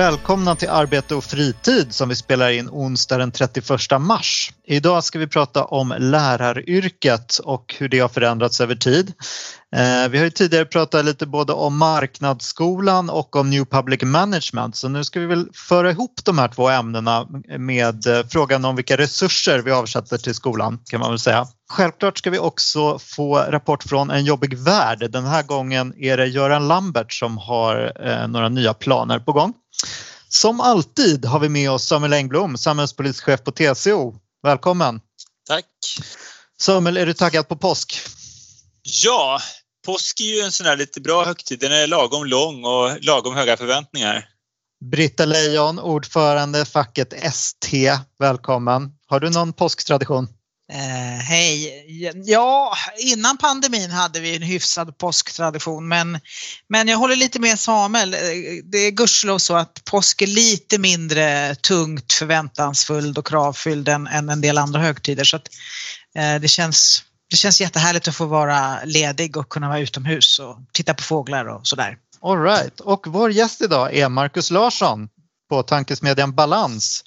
Välkomna till Arbete och fritid som vi spelar in onsdag den 31 mars. Idag ska vi prata om läraryrket och hur det har förändrats över tid. Eh, vi har ju tidigare pratat lite både om marknadsskolan och om New Public Management så nu ska vi väl föra ihop de här två ämnena med eh, frågan om vilka resurser vi avsätter till skolan kan man väl säga. Självklart ska vi också få rapport från En jobbig värld. Den här gången är det Göran Lambert som har eh, några nya planer på gång. Som alltid har vi med oss Samuel Engblom, samhällspolitisk chef på TCO. Välkommen! Tack! Samuel, är du taggad på påsk? Ja, påsk är ju en sån här lite bra högtid. Den är lagom lång och lagom höga förväntningar. Britta Lejon, ordförande facket ST. Välkommen! Har du någon påsktradition? Eh, Hej! Ja, innan pandemin hade vi en hyfsad påsktradition men, men jag håller lite med Samuel. Eh, det är gudskelov så att påsk är lite mindre tungt förväntansfulld och kravfylld än, än en del andra högtider så att, eh, det, känns, det känns jättehärligt att få vara ledig och kunna vara utomhus och titta på fåglar och sådär. All right. och vår gäst idag är Marcus Larsson på tankesmedjan Balans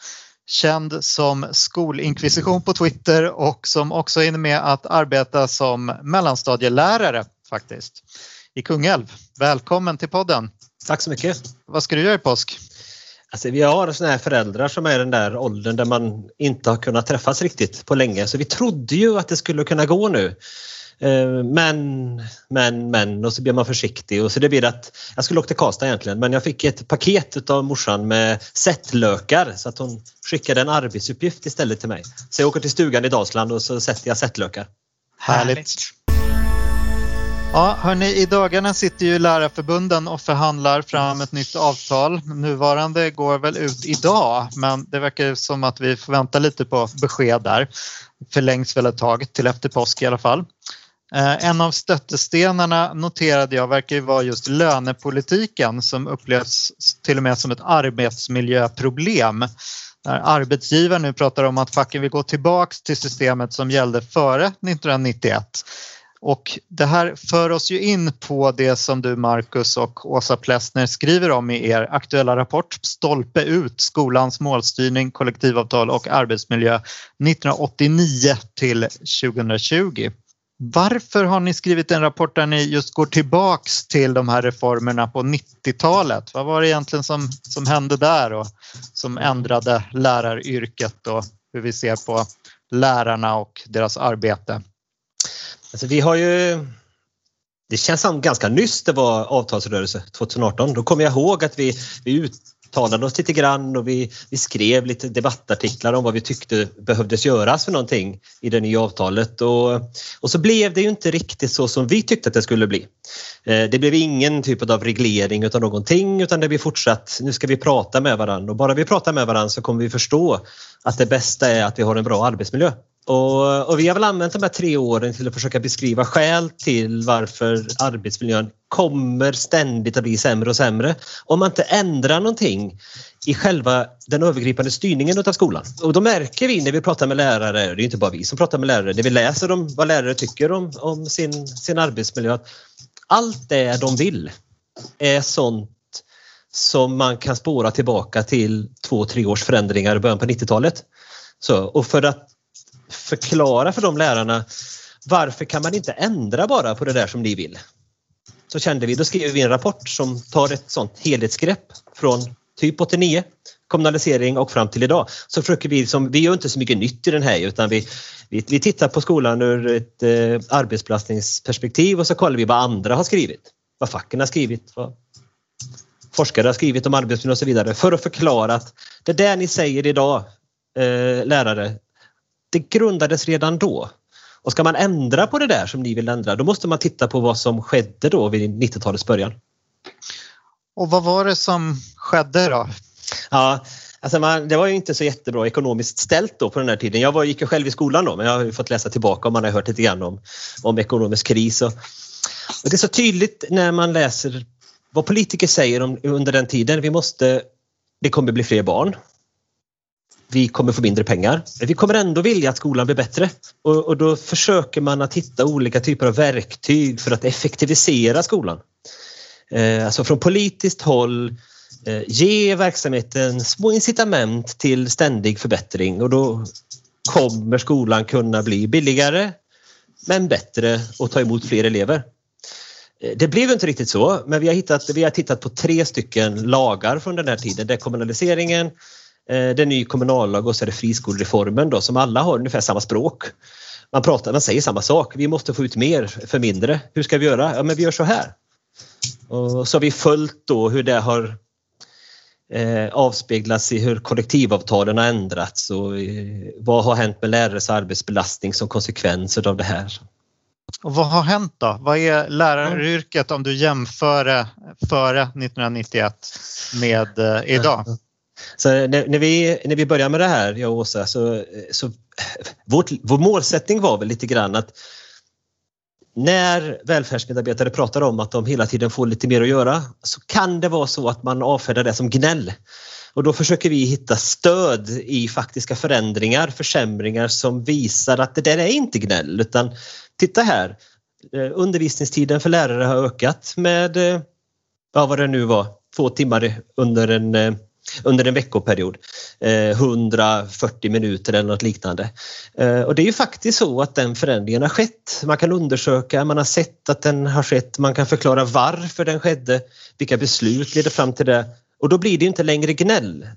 känd som skolinkvisition på Twitter och som också är med att arbeta som mellanstadielärare faktiskt i Kungälv. Välkommen till podden! Tack så mycket! Vad ska du göra i påsk? Alltså, vi har såna här föräldrar som är i den där åldern där man inte har kunnat träffas riktigt på länge så vi trodde ju att det skulle kunna gå nu. Eh, men, men, men och så blir man försiktig och så det blir att jag skulle åka till Karlstad egentligen men jag fick ett paket av morsan med sättlökar så att hon skickade en arbetsuppgift istället till mig. Så jag åker till stugan i Dalsland och så sätter jag sättlökar. Härligt! Ja, hörni, i dagarna sitter ju lärarförbunden och förhandlar fram ett nytt avtal. Nuvarande går väl ut idag, men det verkar som att vi får vänta lite på besked där. Förlängs väl ett tag till efter påsk i alla fall. Eh, en av stöttestenarna noterade jag verkar ju vara just lönepolitiken som upplevs till och med som ett arbetsmiljöproblem. När arbetsgivaren nu pratar om att facken vill gå tillbaks till systemet som gällde före 1991. Och det här för oss ju in på det som du Marcus och Åsa Plessner skriver om i er aktuella rapport Stolpe ut skolans målstyrning, kollektivavtal och arbetsmiljö 1989 till 2020. Varför har ni skrivit en rapport där ni just går tillbaks till de här reformerna på 90-talet? Vad var det egentligen som, som hände där och som ändrade läraryrket och hur vi ser på lärarna och deras arbete? Alltså vi har ju det känns som ganska nyss det var avtalsrörelse 2018. Då kommer jag ihåg att vi, vi ut, uttalade oss lite grann och vi, vi skrev lite debattartiklar om vad vi tyckte behövdes göras för någonting i det nya avtalet och, och så blev det ju inte riktigt så som vi tyckte att det skulle bli. Eh, det blev ingen typ av reglering av någonting utan det blir fortsatt, nu ska vi prata med varandra och bara vi pratar med varandra så kommer vi förstå att det bästa är att vi har en bra arbetsmiljö. Och, och, vi har väl använt de här tre åren till att försöka beskriva skäl till varför arbetsmiljön kommer ständigt att bli sämre och sämre om man inte ändrar någonting i själva den övergripande styrningen av skolan. Och då märker vi när vi pratar med lärare, det är inte bara vi som pratar med lärare, när vi läser om vad lärare tycker om, om sin, sin arbetsmiljö, att allt det de vill är sånt som man kan spåra tillbaka till två, tre års förändringar i början på 90-talet. Så, och för att förklara för de lärarna varför kan man inte ändra bara på det där som ni vill? Så kände vi, då skrev vi en rapport som tar ett sånt helhetsgrepp från typ 89 kommunalisering och fram till idag. Så försöker vi, som, vi gör inte så mycket nytt i den här utan vi, vi, vi tittar på skolan ur ett eh, arbetsbelastningsperspektiv och så kollar vi vad andra har skrivit. Vad facken har skrivit, vad forskare har skrivit om arbetsmiljö och så vidare för att förklara att det där ni säger idag, eh, lärare, det grundades redan då. Och ska man ändra på det där som ni vill ändra, då måste man titta på vad som skedde då vid 90-talets början. Och vad var det som skedde då? Ja, Alltså man, det var ju inte så jättebra ekonomiskt ställt då på den här tiden. Jag var, gick ju själv i skolan då men jag har ju fått läsa tillbaka och man har hört lite grann om, om ekonomisk kris. Och, och det är så tydligt när man läser vad politiker säger om, under den tiden. Vi måste, det kommer bli fler barn. Vi kommer få mindre pengar. Men vi kommer ändå vilja att skolan blir bättre. Och, och då försöker man att hitta olika typer av verktyg för att effektivisera skolan. Eh, alltså från politiskt håll eh, ge verksamheten små incitament till ständig förbättring och då kommer skolan kunna bli billigare men bättre och ta emot fler elever. Eh, det blev inte riktigt så, men vi har, hittat, vi har tittat på tre stycken lagar från den här tiden. Det är kommunaliseringen, eh, det är ny kommunallag och så är det friskolereformen då, som alla har ungefär samma språk. Man, pratar, man säger samma sak, vi måste få ut mer för mindre. Hur ska vi göra? Ja, men vi gör så här. Och så har vi följt då hur det har eh, avspeglas i hur kollektivavtalen har ändrats och eh, vad har hänt med lärares arbetsbelastning som konsekvens av det här. Och vad har hänt då? Vad är läraryrket om du jämför före 1991 med eh, idag? Så när, när, vi, när vi började med det här, jag och Åsa, så, så vårt, vår målsättning var väl lite grann att när välfärdsmedarbetare pratar om att de hela tiden får lite mer att göra så kan det vara så att man avfärdar det som gnäll. Och då försöker vi hitta stöd i faktiska förändringar, försämringar som visar att det där är inte gnäll utan titta här, eh, undervisningstiden för lärare har ökat med, eh, ja vad det nu var, två timmar under en eh, under en veckoperiod. Eh, 140 minuter eller något liknande. Eh, och det är ju faktiskt så att den förändringen har skett. Man kan undersöka, man har sett att den har skett, man kan förklara varför den skedde, vilka beslut leder fram till det och då blir det inte längre gnäll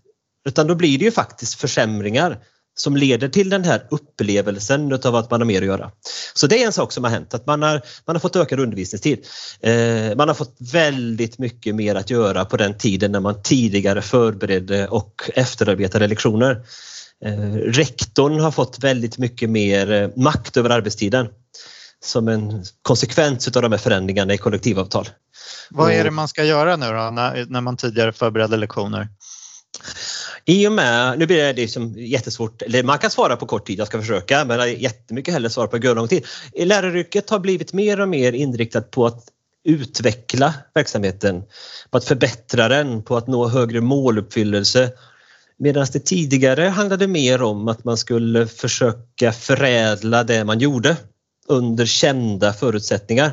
utan då blir det ju faktiskt försämringar som leder till den här upplevelsen av att man har mer att göra. Så det är en sak som har hänt, att man har, man har fått ökad undervisningstid. Eh, man har fått väldigt mycket mer att göra på den tiden när man tidigare förberedde och efterarbetade lektioner. Eh, rektorn har fått väldigt mycket mer eh, makt över arbetstiden som en konsekvens av de här förändringarna i kollektivavtal. Vad är det man ska göra nu då när, när man tidigare förberedde lektioner? I och med, nu blir det liksom jättesvårt, eller man kan svara på kort tid, jag ska försöka, men jag jättemycket hellre svara på lång tid. Läraryrket har blivit mer och mer inriktat på att utveckla verksamheten, på att förbättra den, på att nå högre måluppfyllelse. Medan det tidigare handlade mer om att man skulle försöka förädla det man gjorde under kända förutsättningar.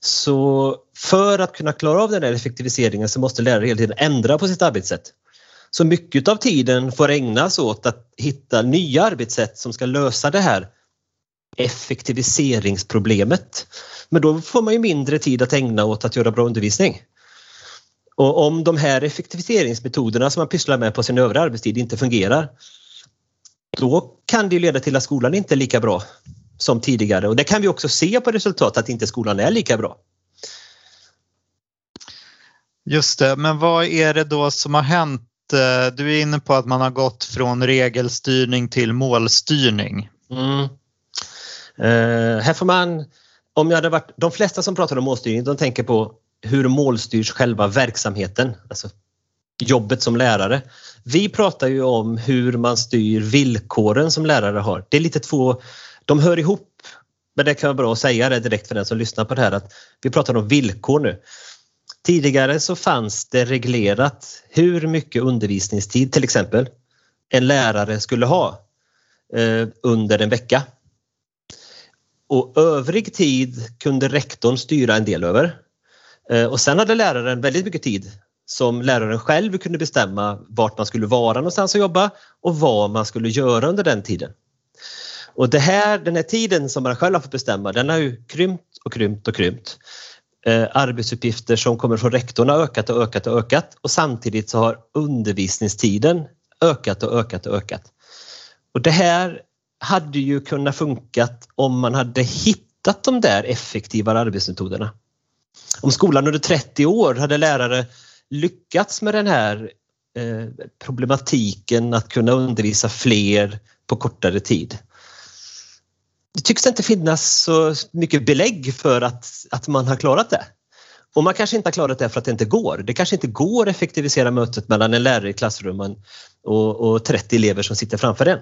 Så för att kunna klara av den här effektiviseringen så måste lärare hela tiden ändra på sitt arbetssätt. Så mycket av tiden får ägnas åt att hitta nya arbetssätt som ska lösa det här effektiviseringsproblemet. Men då får man ju mindre tid att ägna åt att göra bra undervisning. Och om de här effektiviseringsmetoderna som man pysslar med på sin övriga arbetstid inte fungerar, då kan det leda till att skolan inte är lika bra som tidigare och det kan vi också se på resultatet att inte skolan är lika bra. Just det, men vad är det då som har hänt? Eh, du är inne på att man har gått från regelstyrning till målstyrning. Mm. Uh, här får man, om jag hade varit, de flesta som pratar om målstyrning de tänker på hur målstyrs själva verksamheten, alltså jobbet som lärare. Vi pratar ju om hur man styr villkoren som lärare har. Det är lite två, de hör ihop. Men det kan vara bra att säga det direkt för den som lyssnar på det här att vi pratar om villkor nu. Tidigare så fanns det reglerat hur mycket undervisningstid till exempel en lärare skulle ha eh, under en vecka. Och övrig tid kunde rektorn styra en del över. Eh, och sen hade läraren väldigt mycket tid som läraren själv kunde bestämma vart man skulle vara någonstans och jobba och vad man skulle göra under den tiden. Och det här, den här tiden som man själv har fått bestämma den har ju krympt och krympt och krympt eh, arbetsuppgifter som kommer från rektorn har ökat och ökat och ökat och samtidigt så har undervisningstiden ökat och ökat och ökat. Och det här hade ju kunnat funkat om man hade hittat de där effektivare arbetsmetoderna. Om skolan under 30 år hade lärare lyckats med den här eh, problematiken att kunna undervisa fler på kortare tid det tycks inte finnas så mycket belägg för att, att man har klarat det. Och man kanske inte har klarat det för att det inte går. Det kanske inte går att effektivisera mötet mellan en lärare i klassrummen och, och 30 elever som sitter framför en.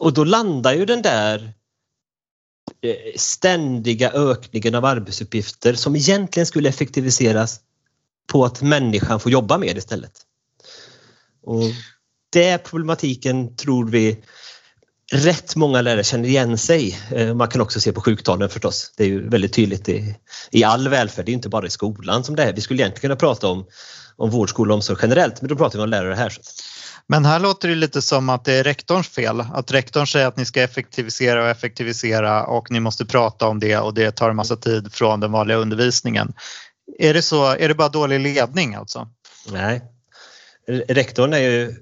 Och då landar ju den där eh, ständiga ökningen av arbetsuppgifter som egentligen skulle effektiviseras på att människan får jobba mer istället. Och det problematiken tror vi rätt många lärare känner igen sig. Eh, man kan också se på sjuktalen förstås. Det är ju väldigt tydligt i, i all välfärd, det är inte bara i skolan som det är. Vi skulle egentligen kunna prata om, om vård, skola och omsorg generellt, men då pratar vi om lärare här. Men här låter det lite som att det är rektorns fel. Att rektorn säger att ni ska effektivisera och effektivisera och ni måste prata om det och det tar en massa tid från den vanliga undervisningen. Är det så? Är det bara dålig ledning alltså? Nej. Rektorn är ju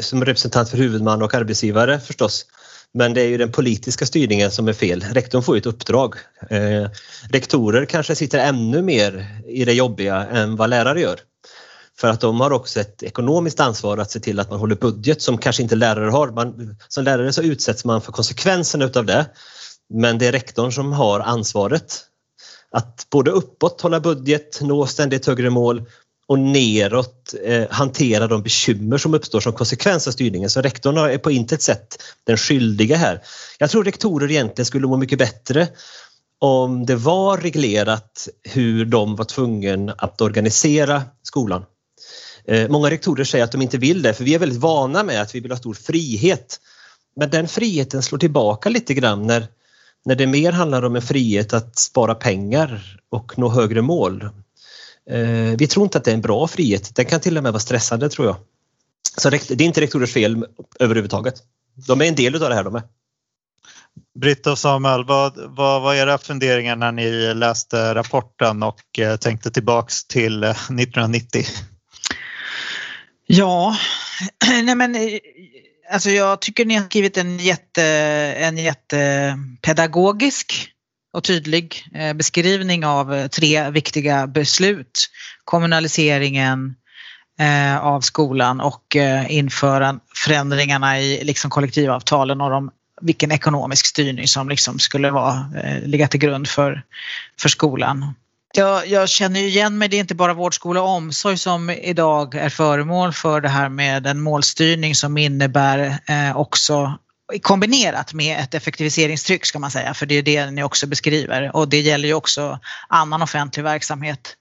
som representant för huvudman och arbetsgivare förstås. Men det är ju den politiska styrningen som är fel. Rektorn får ju ett uppdrag. Eh, rektorer kanske sitter ännu mer i det jobbiga än vad lärare gör. För att de har också ett ekonomiskt ansvar att se till att man håller budget som kanske inte lärare har. Man, som lärare så utsätts man för konsekvenserna utav det. Men det är rektorn som har ansvaret att både uppåt hålla budget, nå ständigt högre mål och neråt eh, hantera de bekymmer som uppstår som konsekvens av styrningen. Så rektorn är på intet sätt den skyldiga här. Jag tror rektorer egentligen skulle må mycket bättre om det var reglerat hur de var tvungna att organisera skolan. Eh, många rektorer säger att de inte vill det för vi är väldigt vana med att vi vill ha stor frihet. Men den friheten slår tillbaka lite grann när, när det mer handlar om en frihet att spara pengar och nå högre mål. Eh, vi tror inte att det är en bra frihet. Den kan till och med vara stressande tror jag. Så det är inte rektorers fel överhuvudtaget. De är en del av det här de är. Britta och Samuel, vad, vad var era funderingar när ni läste rapporten och eh, tänkte tillbaks till 1990? Eh, ja, nej men alltså jag tycker ni har skrivit en jätte, en jättepedagogisk och tydlig eh, beskrivning av eh, tre viktiga beslut. Kommunaliseringen eh, av skolan och införa förändringarna i liksom kollektivavtalen och de, vilken ekonomisk styrning som liksom skulle vara, ligga till grund för, för skolan. Jag, jag känner igen mig, det är inte bara vård, skola och omsorg som idag är föremål för det här med en målstyrning som innebär också kombinerat med ett effektiviseringstryck ska man säga, för det är det ni också beskriver. Och det gäller ju också annan offentlig verksamhet.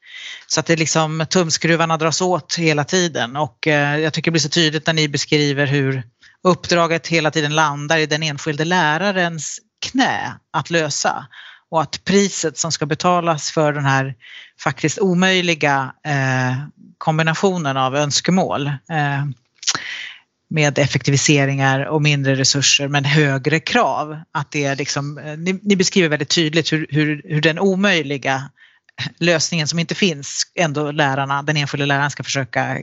Så att det liksom tumskruvarna dras åt hela tiden. Och eh, jag tycker det blir så tydligt när ni beskriver hur uppdraget hela tiden landar i den enskilde lärarens knä att lösa. Och att priset som ska betalas för den här faktiskt omöjliga eh, kombinationen av önskemål eh, med effektiviseringar och mindre resurser men högre krav. Att det är liksom, eh, ni, ni beskriver väldigt tydligt hur, hur, hur den omöjliga lösningen som inte finns ändå lärarna, den enskilde läraren ska försöka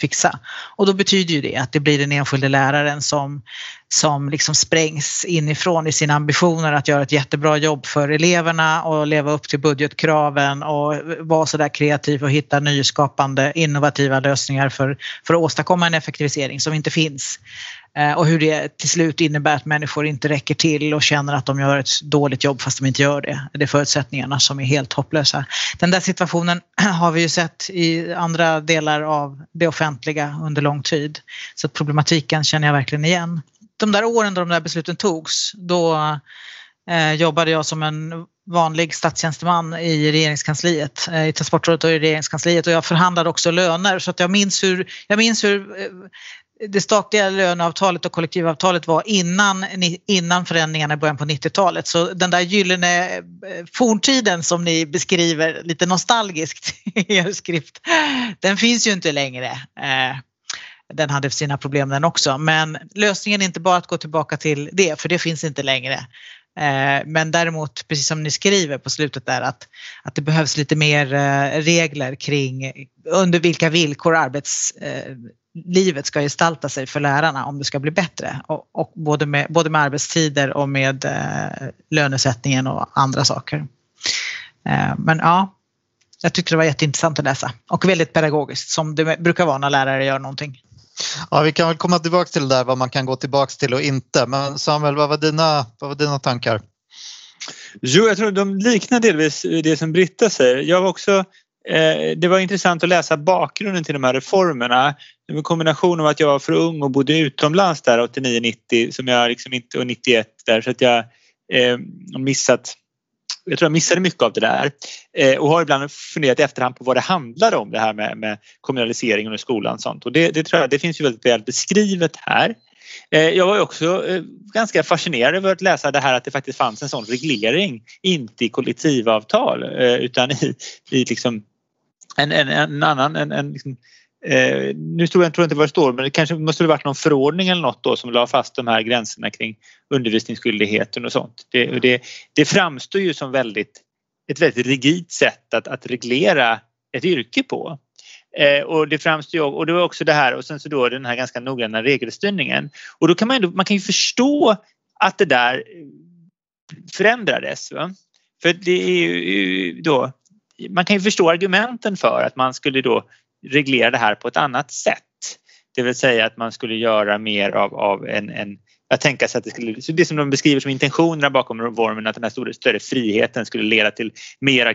fixa. Och då betyder ju det att det blir den enskilde läraren som, som liksom sprängs inifrån i sina ambitioner att göra ett jättebra jobb för eleverna och leva upp till budgetkraven och vara sådär kreativ och hitta nyskapande innovativa lösningar för, för att åstadkomma en effektivisering som inte finns. Eh, och hur det till slut innebär att människor inte räcker till och känner att de gör ett dåligt jobb fast de inte gör det. Det är förutsättningarna som är helt hopplösa. Den där situationen har vi ju sett i andra delar av det offentliga under lång tid. Så problematiken känner jag verkligen igen. De där åren då de där besluten togs, då eh, jobbade jag som en vanlig statstjänsteman i regeringskansliet, eh, i transportrådet och i regeringskansliet och jag förhandlade också löner så att jag minns hur, jag minns hur eh, det statliga löneavtalet och kollektivavtalet var innan, innan förändringarna i början på 90-talet. Så den där gyllene eh, forntiden som ni beskriver lite nostalgiskt i er skrift, den finns ju inte längre. Eh, den hade sina problem den också, men lösningen är inte bara att gå tillbaka till det, för det finns inte längre. Eh, men däremot, precis som ni skriver på slutet där, att, att det behövs lite mer regler kring under vilka villkor arbets livet ska gestalta sig för lärarna om det ska bli bättre. Och, och både, med, både med arbetstider och med eh, lönesättningen och andra saker. Eh, men ja, jag tyckte det var jätteintressant att läsa och väldigt pedagogiskt som det brukar vara när lärare gör någonting. Ja, vi kan väl komma tillbaka till det där vad man kan gå tillbaka till och inte. Men Samuel, vad var dina, vad var dina tankar? Jo, jag tror de liknar delvis det som Britta säger. Jag var också, Eh, det var intressant att läsa bakgrunden till de här reformerna. Det var en kombination av att jag var för ung och bodde utomlands där 89-90 som jag liksom inte, och 91 där så att jag eh, missat jag tror jag missade mycket av det där eh, och har ibland funderat i efterhand på vad det handlar om det här med, med kommunaliseringen och skolan och sånt och det, det, tror jag det finns ju väldigt väl beskrivet här. Eh, jag var också eh, ganska fascinerad över att läsa det här att det faktiskt fanns en sån reglering, inte i kollektivavtal eh, utan i, i liksom en, en, en annan, en, en liksom, Eh, nu tror jag, tror jag inte vad det står men det kanske måste ha varit någon förordning eller något då som la fast de här gränserna kring undervisningsskyldigheten och sånt. Det, det, det framstår ju som väldigt, ett väldigt rigidt sätt att, att reglera ett yrke på. Eh, och det framstår ju, och det var också det här och sen så då den här ganska noggranna regelstyrningen. Och då kan man, man kan ju förstå att det där förändrades. Va? För det är ju då, man kan ju förstå argumenten för att man skulle då reglera det här på ett annat sätt. Det vill säga att man skulle göra mer av, av en, en jag tänker sig att det skulle, det som de beskriver som intentionerna bakom reformen, att den här större, större friheten skulle leda till mer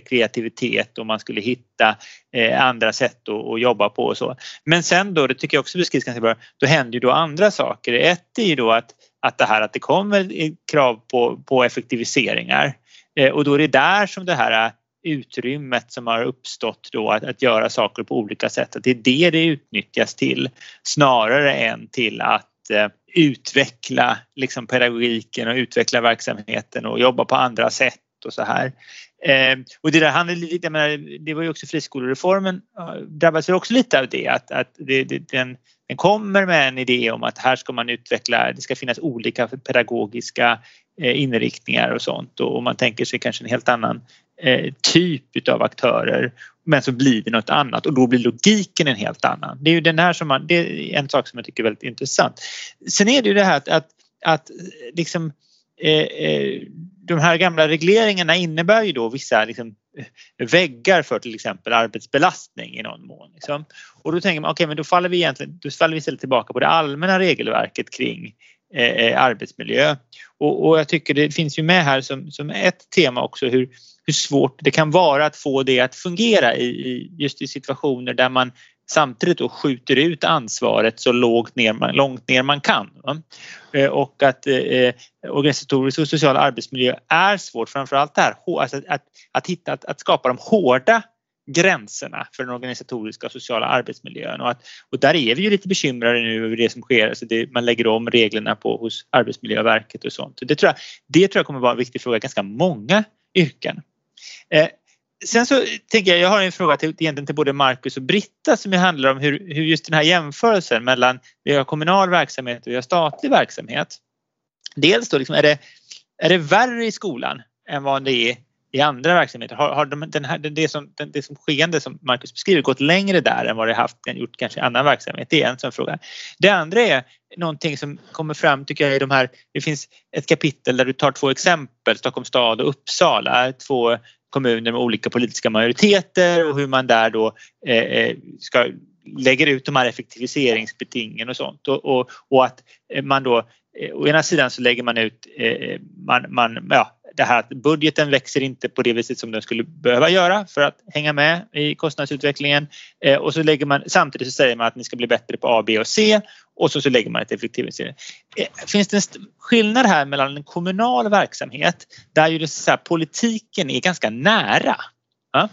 kreativitet och man skulle hitta eh, andra sätt att, att, jobba på och så. Men sen då, det tycker jag också beskrivs ganska bra, då händer ju då andra saker. Ett är ju då att, att det här att det kommer krav på, på effektiviseringar eh, och då är det där som det här utrymmet som har uppstått då att, att göra saker på olika sätt, att det är det det utnyttjas till snarare än till att eh, utveckla liksom pedagogiken och utveckla verksamheten och jobba på andra sätt och så här. Eh, och det där handlade lite, jag menar, det var ju också friskolereformen drabbades också lite av det att, att det, det, den, den kommer med en idé om att här ska man utveckla, det ska finnas olika pedagogiska eh, inriktningar och sånt och man tänker sig kanske en helt annan eh, typ av aktörer men så blir det något annat och då blir logiken en helt annan. Det är ju den här som man, det är en sak som jag tycker är väldigt intressant. Sen är det ju det här att, att, att eh, liksom eh, eh, de här gamla regleringarna innebär ju då vissa liksom, väggar för till exempel arbetsbelastning i någon mån. Liksom. Och då tänker man, okej okay, men då faller vi egentligen då faller vi istället tillbaka på det allmänna regelverket kring Eh, eh, arbetsmiljö. Och, och, jag tycker det finns ju med här som, som ett tema också hur, hur svårt det kan vara att få det att fungera i, i just i situationer där man samtidigt då skjuter ut ansvaret så lågt ner man, långt ner man kan. Eh, och att eh, organisatorisk och social arbetsmiljö är svårt, framförallt det här alltså att, att, att, hitta, att, att skapa de hårda gränserna för den organisatoriska och sociala arbetsmiljön. Och, att, och där är vi ju lite bekymrade nu över det som sker. Alltså det, man lägger om reglerna på, hos Arbetsmiljöverket och sånt. Det tror, jag, det tror jag kommer vara en viktig fråga i ganska många yrken. Eh, sen så tänker jag, jag har en fråga till, egentligen till både Marcus och Britta som handlar om hur, hur just den här jämförelsen mellan vi har kommunal verksamhet och vi har statlig verksamhet. Dels då liksom, är, det, är det värre i skolan än vad det är i andra verksamheter? Har, har de, den här, det, som, det som skeende som Marcus beskriver gått längre där än vad det haft gjort kanske i annan verksamhet? Det är en sån fråga. Det andra är någonting som kommer fram tycker jag i de här, det finns ett kapitel där du tar två exempel, Stockholms stad och Uppsala, två kommuner med olika politiska majoriteter och hur man där då eh, eh ska lägger ut de här effektiviseringsbetingen och sånt och, och, och att eh, man då eh, å ena sidan så lägger man ut eh, eh man, man, ja, det här att budgeten växer inte på det viset som den skulle behöva göra för att hänga med i kostnadsutvecklingen eh, och så lägger man samtidigt så säger man att ni ska bli bättre på A, B och C och så, så lägger man ett effektivisering. Eh, finns det en skillnad här mellan en kommunal verksamhet där ju det, så här, politiken är ganska nära ja?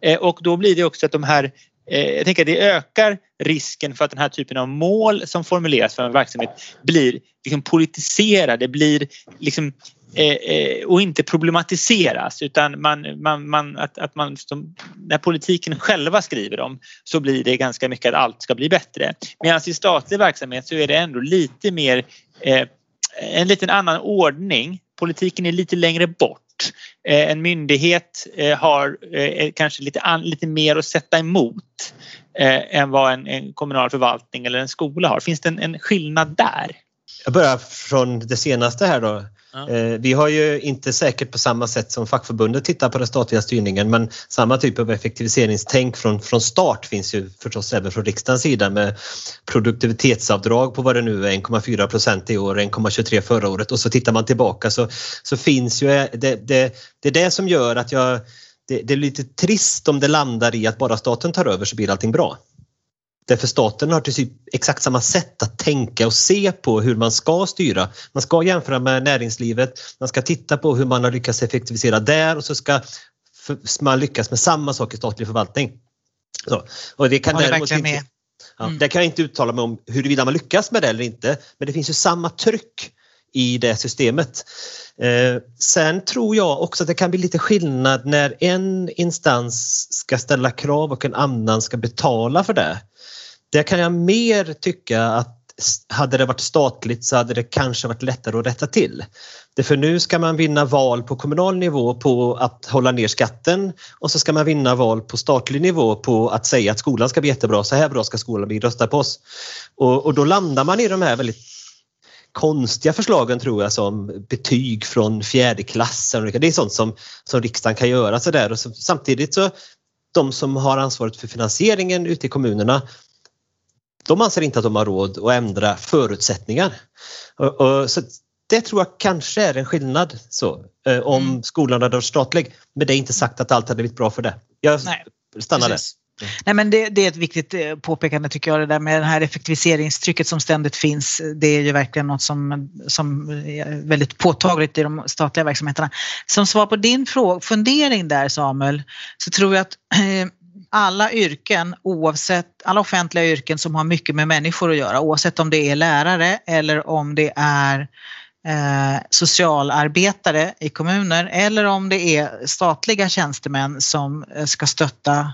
Eh, och då blir det också att de här Eh, jag tänker att det ökar risken för att den här typen av mål som formuleras för en verksamhet blir liksom politiserade, blir liksom eh, eh, och inte problematiseras utan man, man, man, att, att man som, när politiken själva skriver dem så blir det ganska mycket att allt ska bli bättre. Medan i statlig verksamhet så är det ändå lite mer eh, en liten annan ordning. Politiken är lite längre bort. Eh, en myndighet eh, har eh, kanske lite, lite mer att sätta emot än vad en, en, kommunal förvaltning eller en skola har. Finns det en, en skillnad där? Jag börjar från det senaste här då. Ja. Eh, vi har ju inte säkert på samma sätt som fackförbundet tittar på den statliga styrningen men samma typ av effektiviseringstänk från, från start finns ju förstås även från riksdagens sida med produktivitetsavdrag på vad det nu är 1,4 procent i år, 1,23 förra året och så tittar man tillbaka så, så finns ju eh, det, det, det är det som gör att jag det, det är lite trist om det landar i att bara staten tar över så blir allting bra. Därför staten har typ exakt samma sätt att tänka och se på hur man ska styra. Man ska jämföra med näringslivet, man ska titta på hur man har lyckats effektivisera där och så ska man lyckas med samma sak i statlig förvaltning. Så. Och det kan däremot inte, ja, mm. Där kan jag inte uttala mig om huruvida man lyckas med det eller inte, men det finns ju samma tryck i det systemet. Eh, sen tror jag också att det kan bli lite skillnad när en instans ska ställa krav och en annan ska betala för det. Där kan jag mer tycka att hade det varit statligt så hade det kanske varit lättare att rätta till. Därför nu ska man vinna val på kommunal nivå på att hålla ner skatten och så ska man vinna val på statlig nivå på att säga att skolan ska bli jättebra, så här bra ska skolan bli, rösta på oss. Och, och då landar man i de här väldigt konstiga förslagen tror jag som betyg från fjärde. Det är sånt som, som riksdagen kan göra sådär och så, samtidigt så de som har ansvaret för finansieringen ute i kommunerna de anser inte att de har råd att ändra förutsättningar. Och, och, så det tror jag kanske är en skillnad så, eh, om mm. skolan hade varit statlig. Men det är inte sagt att allt hade blivit bra för det. Jag Nej, stannar där. Nej, men det, det, är ett viktigt eh, påpekande tycker jag, det där med det här effektiviseringstrycket som ständigt finns. Det är ju verkligen något som, som är väldigt påtagligt i de statliga verksamheterna. Som svar på din fråga, fundering där Samuel, så tror jag att eh, alla yrken, oavsett alla offentliga yrken som har mycket med människor att göra, oavsett om det är lärare eller om det är eh, socialarbetare i kommuner eller om det är statliga tjänstemän som eh, ska stötta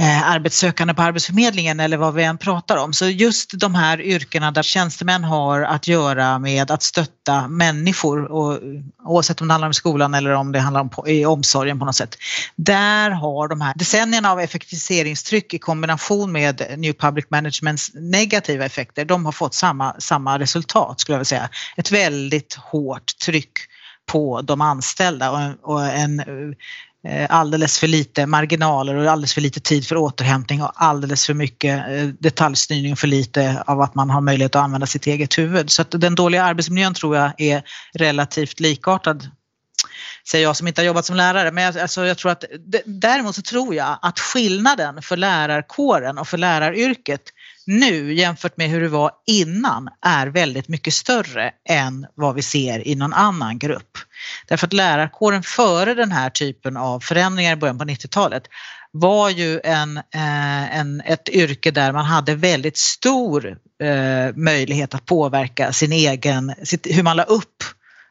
Eh, arbetssökande på Arbetsförmedlingen eller vad vi än pratar om. Så just de här yrkena där tjänstemän har att göra med att stötta människor och, oavsett om det handlar om skolan eller om det handlar om i omsorgen på något sätt. Där har de här decennierna av effektiviseringstryck i kombination med New Public Managements negativa effekter, de har fått samma, samma resultat skulle jag vilja säga. Ett väldigt hårt tryck på de anställda och, och en Eh, alldeles för lite marginaler och alldeles för lite tid för återhämtning och alldeles för mycket eh, detaljstyrning och för lite av att man har möjlighet att använda sitt eget huvud. Så att den dåliga arbetsmiljön tror jag är relativt likartad säger jag som inte har jobbat som lärare. Men jag, alltså jag tror att, däremot så tror jag att skillnaden för lärarkåren och för läraryrket nu jämfört med hur det var innan är väldigt mycket större än vad vi ser i någon annan grupp. Därför att lärarkåren före den här typen av förändringar i början på 90-talet var ju en, eh, en, ett yrke där man hade väldigt stor eh, möjlighet att påverka sin egen, sitt, hur man la upp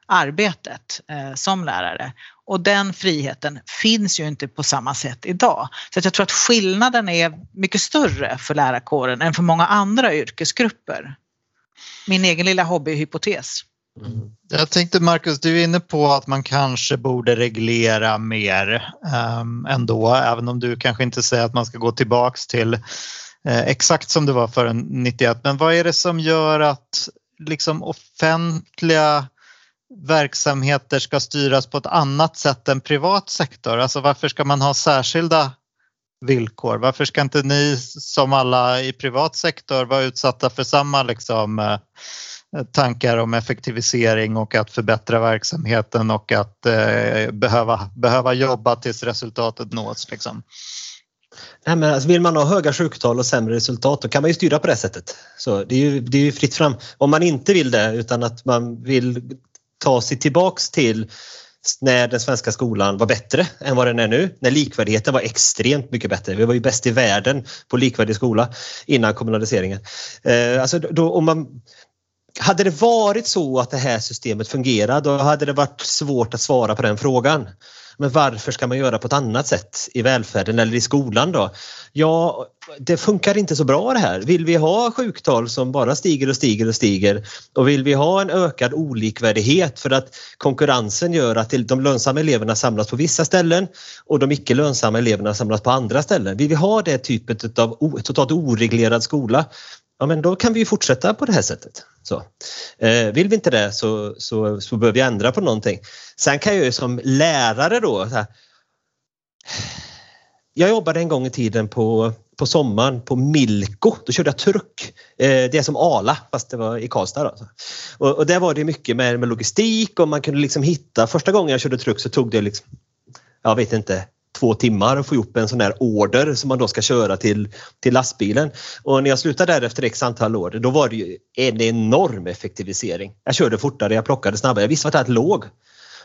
arbetet eh, som lärare. Och den friheten finns ju inte på samma sätt idag. Så jag tror att skillnaden är mycket större för lärarkåren än för många andra yrkesgrupper. Min egen lilla hobbyhypotes. Mm. Jag tänkte Marcus, du är inne på att man kanske borde reglera mer um, ändå, även om du kanske inte säger att man ska gå tillbaks till eh, exakt som det var före 91. Men vad är det som gör att liksom offentliga verksamheter ska styras på ett annat sätt än privat sektor? Alltså varför ska man ha särskilda villkor? Varför ska inte ni som alla i privat sektor vara utsatta för samma liksom, eh, tankar om effektivisering och att förbättra verksamheten och att eh, behöva, behöva jobba tills resultatet nås? Liksom? Nej, men alltså vill man ha höga sjuktal och sämre resultat då kan man ju styra på det sättet. Så det är ju, det är ju fritt fram. Om man inte vill det utan att man vill ta sig tillbaks till när den svenska skolan var bättre än vad den är nu. När likvärdigheten var extremt mycket bättre. Vi var ju bäst i världen på likvärdig skola innan kommunaliseringen. Eh, alltså då, om man, hade det varit så att det här systemet fungerade då hade det varit svårt att svara på den frågan. Men varför ska man göra på ett annat sätt i välfärden eller i skolan då? Ja, det funkar inte så bra det här. Vill vi ha sjuktal som bara stiger och stiger och stiger och vill vi ha en ökad olikvärdighet för att konkurrensen gör att de lönsamma eleverna samlas på vissa ställen och de icke lönsamma eleverna samlas på andra ställen. Vill vi ha det typet av totalt oreglerad skola ja men då kan vi ju fortsätta på det här sättet. Så. Eh, vill vi inte det så, så, så behöver vi ändra på någonting. Sen kan jag ju som lärare då här, jag jobbade en gång i tiden på, på sommaren på Milko. Då körde jag truck. Eh, det är som Ala fast det var i Karlstad. Då. Och, och där var det mycket med, med logistik och man kunde liksom hitta. Första gången jag körde truck så tog det liksom, jag vet inte, två timmar att få ihop en sån här order som man då ska köra till, till lastbilen. Och när jag slutade där efter x antal år, då var det ju en enorm effektivisering. Jag körde fortare, jag plockade snabbare, jag visste vart allt låg.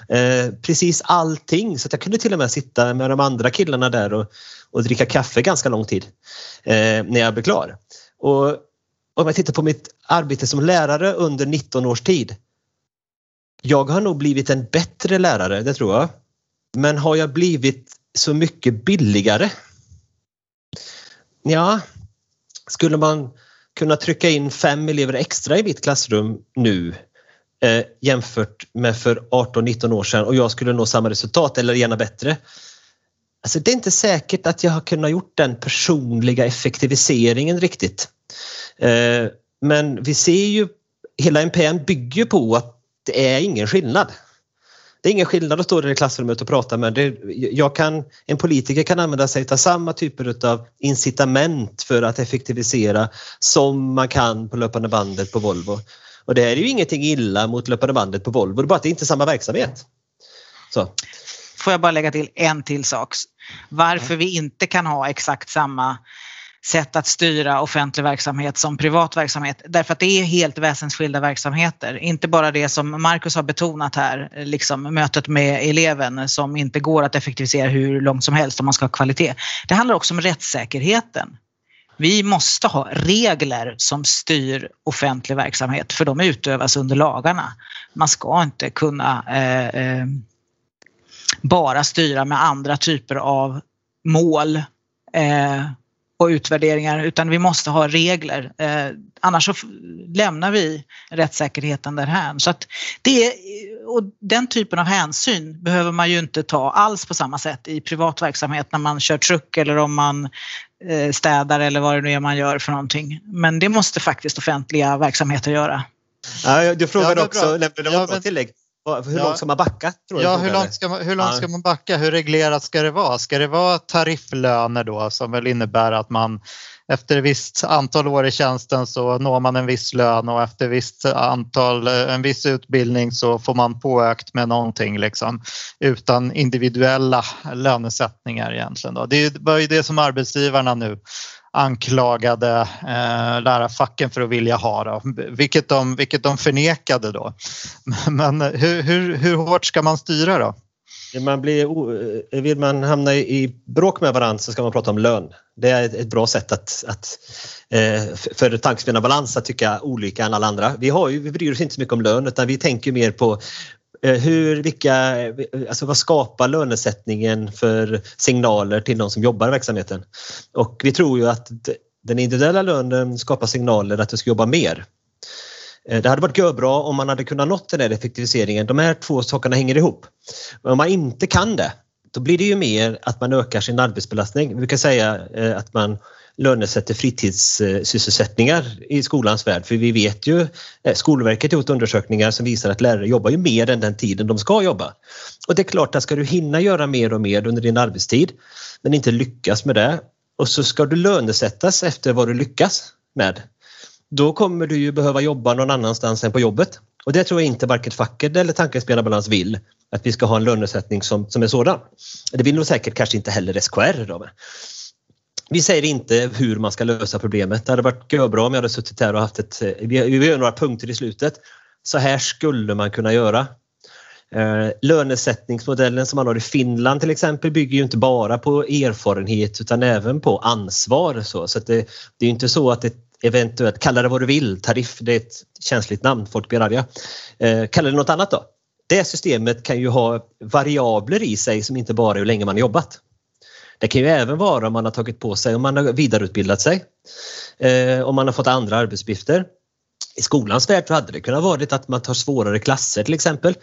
Eh, precis allting så att jag kunde till och med sitta med de andra killarna där och, och dricka kaffe ganska lång tid eh, när jag blev klar. Och om jag tittar på mitt arbete som lärare under 19 års tid. Jag har nog blivit en bättre lärare, det tror jag. Men har jag blivit så mycket billigare? Ja, skulle man kunna trycka in fem elever extra i mitt klassrum nu eh, jämfört med för 18-19 år sedan och jag skulle nå samma resultat eller gärna bättre. Alltså det är inte säkert att jag har kunnat gjort den personliga effektiviseringen riktigt. Eh, men vi ser ju, hela NPM bygger på att det är ingen skillnad. Det är ingen skillnad att stå där i klassrummet och prata med. Det, jag kan, en politiker kan använda sig av samma typer av incitament för att effektivisera som man kan på löpande bandet på Volvo. Och det är ju ingenting illa mot löpande bandet på Volvo, det är bara att det inte är samma verksamhet. Så. Får jag bara lägga till en till sak. Varför vi inte kan ha exakt samma sätt att styra offentlig verksamhet som privat verksamhet. Därför att det är helt väsensskilda verksamheter. Inte bara det som Marcus har betonat här, liksom mötet med eleven som inte går att effektivisera hur långt som helst om man ska ha kvalitet. Det handlar också om rättssäkerheten. Vi måste ha regler som styr offentlig verksamhet för de utövas under lagarna. Man ska inte kunna eh, eh, bara styra med andra typer av mål eh, och utvärderingar utan vi måste ha regler. Eh, annars så lämnar vi rättssäkerheten därhän. Så att det är, och den typen av hänsyn behöver man ju inte ta alls på samma sätt i privat verksamhet när man kör truck eller om man eh, städar eller vad det nu är man gör för någonting. Men det måste faktiskt offentliga verksamheter göra. Ja, du frågade ja, också, lämnade ja, men... tillägg. Hur långt ska man backa? Tror ja, hur långt, ska man, hur långt ska man backa? Hur reglerat ska det vara? Ska det vara tarifflöner då som väl innebär att man efter ett visst antal år i tjänsten så når man en viss lön och efter visst antal, en viss utbildning så får man påökt med någonting liksom utan individuella lönesättningar egentligen. Då. Det var ju det som arbetsgivarna nu anklagade eh, lärarfacken för att vilja ha, då, vilket, de, vilket de förnekade då. Men hur, hur, hur hårt ska man styra då? Man blir, eh, vill man hamna i bråk med varandra så ska man prata om lön. Det är ett bra sätt att, att eh, för tankesmedjan balans att tycka olika än alla andra. Vi, har ju, vi bryr oss inte så mycket om lön utan vi tänker mer på Eh, hur, vilka, eh, alltså vad skapar lönesättningen för signaler till de som jobbar i verksamheten? Och vi tror ju att den individuella lönen skapar signaler att du ska jobba mer. Eh, det hade varit bra om man hade kunnat nått den här effektiviseringen. De här två sakerna hänger ihop. Men om man inte kan det, då blir det ju mer att man ökar sin arbetsbelastning. Vi brukar säga att man lönesätter fritidssysselsättningar i skolans värld. För vi vet ju, eh, Skolverket har gjort undersökningar som visar att lärare jobbar ju mer än den tiden de ska jobba. Och det är klart att ska du hinna göra mer och mer under din arbetstid men inte lyckas med det och så ska du lönesättas efter vad du lyckas med. Då kommer du ju behöva jobba någon annanstans än på jobbet. Och det tror jag inte varken facket eller Tankespelarbalans vill att vi ska ha en lönesättning som, som är sådan. Det vill nog säkert kanske inte heller SKR. Då. Vi säger inte hur man ska lösa problemet. Det hade varit bra om jag hade suttit här och haft ett... Vi gör några punkter i slutet. Så här skulle man kunna göra. Eh, lönesättningsmodellen som man har i Finland till exempel bygger ju inte bara på erfarenhet utan även på ansvar. Så, så det, det är inte så att ett eventuellt, kalla det vad du vill, tariff, det är ett känsligt namn, folk blir arga. Eh, kalla det något annat då. Det systemet kan ju ha variabler i sig som inte bara är hur länge man jobbat. Det kan ju även vara om man har tagit på sig, om man har vidareutbildat sig, eh, om man har fått andra arbetsuppgifter. I skolans värld så hade det kunnat vara att man tar svårare klasser till exempel.